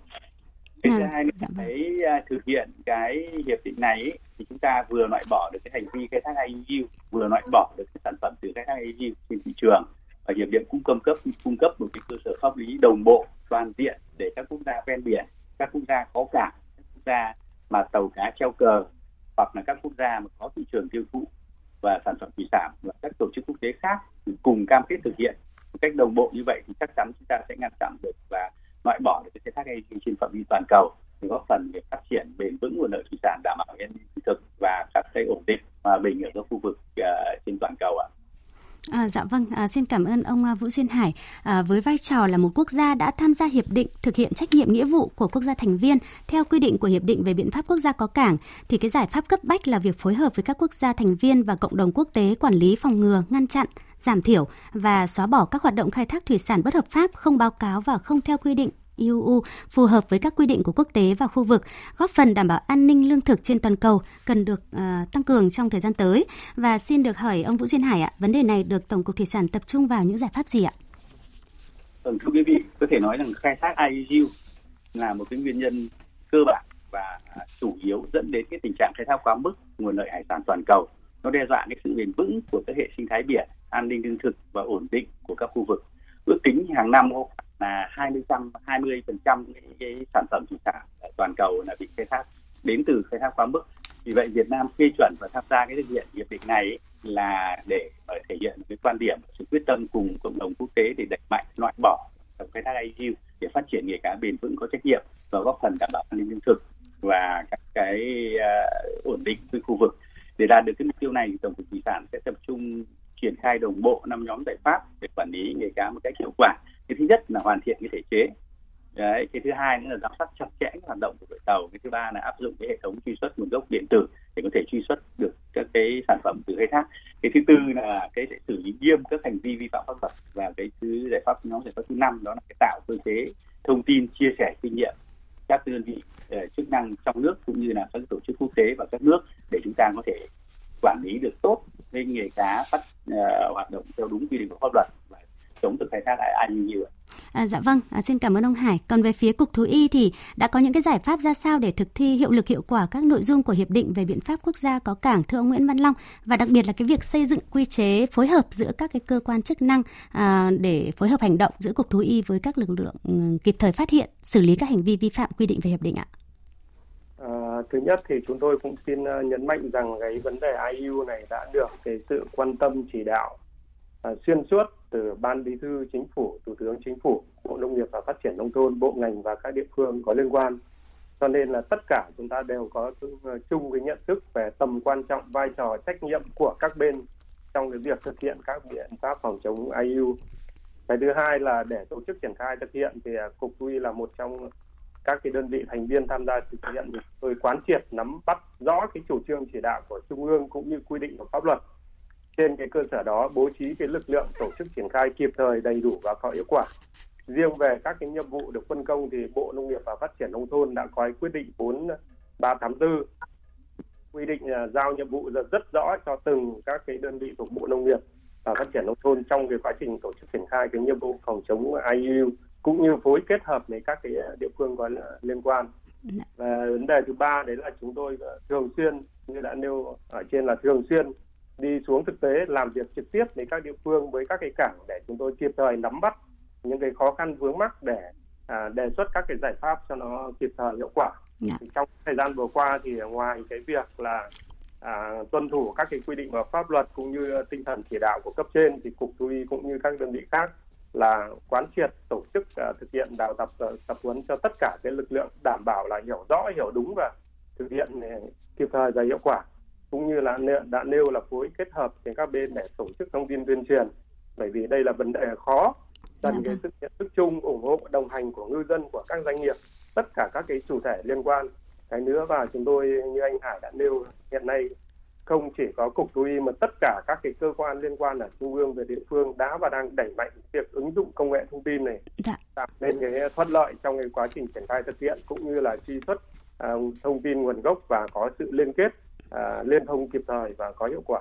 D: cái thứ hai nữa dạ vâng. uh, thực hiện cái hiệp định này ấy, thì chúng ta vừa loại bỏ được cái hành vi khai thác IUU vừa loại bỏ được cái sản phẩm từ khai thác IUU trên thị trường và hiệp định cũng cung cấp cung cấp một cái cơ sở pháp lý đồng bộ, toàn diện để các quốc gia ven biển, các quốc gia có cảng, các quốc gia mà tàu cá treo cờ, hoặc là các quốc gia mà có thị trường tiêu thụ và sản phẩm thủy sản và các tổ chức quốc tế khác cùng cam kết thực hiện. Một cách đồng bộ như vậy thì chắc chắn chúng ta sẽ ngăn chặn được và loại bỏ được cái khai thác gây trên phạm vi toàn cầu để góp phần để phát triển bền vững nguồn lợi thủy sản đảm bảo an ninh thực và các cái ổn định hòa bình ở các khu vực uh, trên toàn cầu ạ. À.
C: À, dạ vâng, à, xin cảm ơn ông à, Vũ Duyên Hải. À, với vai trò là một quốc gia đã tham gia hiệp định thực hiện trách nhiệm nghĩa vụ của quốc gia thành viên theo quy định của hiệp định về biện pháp quốc gia có cảng, thì cái giải pháp cấp bách là việc phối hợp với các quốc gia thành viên và cộng đồng quốc tế quản lý phòng ngừa, ngăn chặn, giảm thiểu và xóa bỏ các hoạt động khai thác thủy sản bất hợp pháp không báo cáo và không theo quy định IUU phù hợp với các quy định của quốc tế và khu vực, góp phần đảm bảo an ninh lương thực trên toàn cầu cần được uh, tăng cường trong thời gian tới. Và xin được hỏi ông Vũ Duyên Hải ạ, vấn đề này được Tổng cục Thủy sản tập trung vào những giải pháp gì ạ?
D: Vâng, thưa quý vị, có thể nói rằng khai thác IUU là một cái nguyên nhân cơ bản và chủ yếu dẫn đến cái tình trạng khai thác quá mức nguồn lợi hải sản toàn cầu. Nó đe dọa cái sự bền vững của các hệ sinh thái biển, an ninh lương thực và ổn định của các khu vực. Ước tính hàng năm có là 20 trăm 20 phần trăm cái sản phẩm thủy sản toàn cầu là bị khai thác đến từ khai thác quá mức. Vì vậy Việt Nam phê chuẩn và tham gia cái thực hiện hiệp định này là để thể hiện cái quan điểm sự quyết tâm cùng cộng đồng quốc tế để đẩy mạnh loại bỏ khai thác IU để phát triển nghề cá bền vững có trách nhiệm và góp phần đảm bảo an ninh lương thực và các cái uh, ổn định với khu vực để đạt được cái mục tiêu này tổng cục thủy sản sẽ tập trung triển khai đồng bộ năm nhóm giải pháp để quản lý nghề cá một cách hiệu quả cái thứ nhất là hoàn thiện cái thể chế. Đấy, cái thứ hai nữa là giám sát chặt chẽ hoạt động của đội tàu. Cái thứ ba là áp dụng cái hệ thống truy xuất nguồn gốc điện tử để có thể truy xuất được các cái sản phẩm từ khai thác. Cái thứ tư là cái sẽ xử lý nghiêm các hành vi vi phạm pháp luật và cái thứ giải pháp nhóm giải pháp thứ năm đó là cái tạo cơ chế thông tin chia sẻ kinh nghiệm các đơn vị eh, chức năng trong nước cũng như là các tổ chức quốc tế và các nước để chúng ta có thể quản lý được tốt cái nghề cá phát uh, hoạt động theo đúng quy định của pháp luật và chống được khai thác IUU.
C: À, dạ vâng, à, xin cảm ơn ông Hải. Còn về phía Cục Thú y thì đã có những cái giải pháp ra sao để thực thi hiệu lực hiệu quả các nội dung của hiệp định về biện pháp quốc gia có cảng thưa ông Nguyễn Văn Long và đặc biệt là cái việc xây dựng quy chế phối hợp giữa các cái cơ quan chức năng à, để phối hợp hành động giữa Cục Thú y với các lực lượng um, kịp thời phát hiện, xử lý các hành vi vi phạm quy định về hiệp định ạ.
E: À, thứ nhất thì chúng tôi cũng xin uh, nhấn mạnh rằng cái vấn đề IU này đã được cái sự quan tâm chỉ đạo uh, xuyên suốt từ ban bí thư chính phủ, thủ tướng chính phủ, bộ nông nghiệp và phát triển nông thôn, bộ ngành và các địa phương có liên quan. Cho nên là tất cả chúng ta đều có chung ờ, cái nhận thức về tầm quan trọng, vai trò, trách nhiệm của các bên trong cái việc thực hiện các biện pháp phòng chống IU. Cái thứ hai là để tổ chức triển khai thực hiện thì à, cục thú y là một trong các cái đơn vị thành viên tham gia thực hiện. Tôi quán triệt, nắm bắt rõ cái chủ trương chỉ đạo của trung ương cũng như quy định của pháp luật trên cái cơ sở đó bố trí cái lực lượng tổ chức triển khai kịp thời đầy đủ và có hiệu quả. Riêng về các cái nhiệm vụ được phân công thì bộ nông nghiệp và phát triển nông thôn đã có quyết định 4384 quy định là giao nhiệm vụ rất, rất rõ cho từng các cái đơn vị thuộc bộ nông nghiệp và phát triển nông thôn trong cái quá trình tổ chức triển khai cái nhiệm vụ phòng chống IUU cũng như phối kết hợp với các cái địa phương có liên quan. Và vấn đề thứ ba đấy là chúng tôi thường xuyên như đã nêu ở trên là thường xuyên đi xuống thực tế làm việc trực tiếp với các địa phương với các cái cảng để chúng tôi kịp thời nắm bắt những cái khó khăn vướng mắc để à, đề xuất các cái giải pháp cho nó kịp thời hiệu quả. Yeah. Dạ. trong thời gian vừa qua thì ngoài cái việc là à, tuân thủ các cái quy định của pháp luật cũng như tinh thần chỉ đạo của cấp trên thì cục thú y cũng như các đơn vị khác là quán triệt tổ chức uh, thực hiện đào tập uh, tập huấn cho tất cả cái lực lượng đảm bảo là hiểu rõ hiểu đúng và thực hiện uh, kịp thời và hiệu quả cũng như là đã nêu là phối kết hợp với các bên để tổ chức thông tin tuyên truyền bởi vì đây là vấn đề khó cần dạ cái vâng. sự nhận thức chung ủng hộ đồng hành của ngư dân của các doanh nghiệp tất cả các cái chủ thể liên quan cái nữa và chúng tôi như anh Hải đã nêu hiện nay không chỉ có cục thú y mà tất cả các cái cơ quan liên quan ở trung ương về địa phương đã và đang đẩy mạnh việc ứng dụng công nghệ thông tin này dạ. tạo nên cái thuận lợi trong cái quá trình triển khai thực hiện cũng như là truy xuất uh, thông tin nguồn gốc và có sự liên kết À, liên thông kịp thời và có hiệu quả.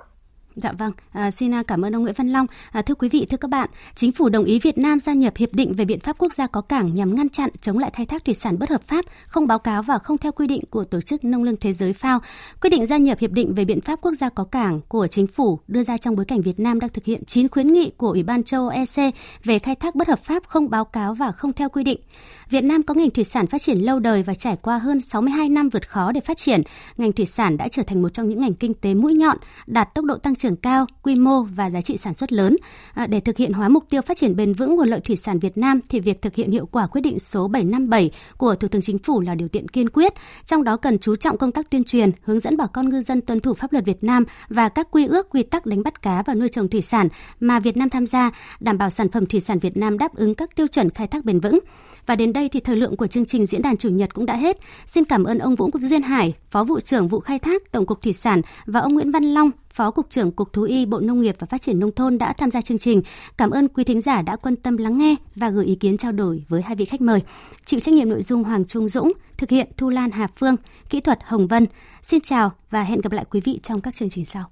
C: Dạ vâng, à, xin à, cảm ơn ông Nguyễn Văn Long. À, thưa quý vị, thưa các bạn, Chính phủ đồng ý Việt Nam gia nhập hiệp định về biện pháp quốc gia có cảng nhằm ngăn chặn chống lại khai thác thủy sản bất hợp pháp, không báo cáo và không theo quy định của Tổ chức Nông lương Thế giới FAO. Quyết định gia nhập hiệp định về biện pháp quốc gia có cảng của Chính phủ đưa ra trong bối cảnh Việt Nam đang thực hiện 9 khuyến nghị của Ủy ban châu Âu EC về khai thác bất hợp pháp, không báo cáo và không theo quy định. Việt Nam có ngành thủy sản phát triển lâu đời và trải qua hơn 62 năm vượt khó để phát triển. Ngành thủy sản đã trở thành một trong những ngành kinh tế mũi nhọn, đạt tốc độ tăng trưởng cao, quy mô và giá trị sản xuất lớn. À, để thực hiện hóa mục tiêu phát triển bền vững nguồn lợi thủy sản Việt Nam thì việc thực hiện hiệu quả quyết định số 757 của Thủ tướng Chính phủ là điều kiện kiên quyết, trong đó cần chú trọng công tác tuyên truyền, hướng dẫn bà con ngư dân tuân thủ pháp luật Việt Nam và các quy ước quy tắc đánh bắt cá và nuôi trồng thủy sản mà Việt Nam tham gia, đảm bảo sản phẩm thủy sản Việt Nam đáp ứng các tiêu chuẩn khai thác bền vững. Và đến đây thì thời lượng của chương trình diễn đàn chủ nhật cũng đã hết. Xin cảm ơn ông Vũ Quốc Duyên Hải, Phó vụ trưởng vụ khai thác Tổng cục Thủy sản và ông Nguyễn Văn Long, Phó Cục trưởng Cục Thú y Bộ Nông nghiệp và Phát triển Nông thôn đã tham gia chương trình. Cảm ơn quý thính giả đã quan tâm lắng nghe và gửi ý kiến trao đổi với hai vị khách mời. Chịu trách nhiệm nội dung Hoàng Trung Dũng, thực hiện Thu Lan Hà Phương, kỹ thuật Hồng Vân. Xin chào và hẹn gặp lại quý vị trong các chương trình sau.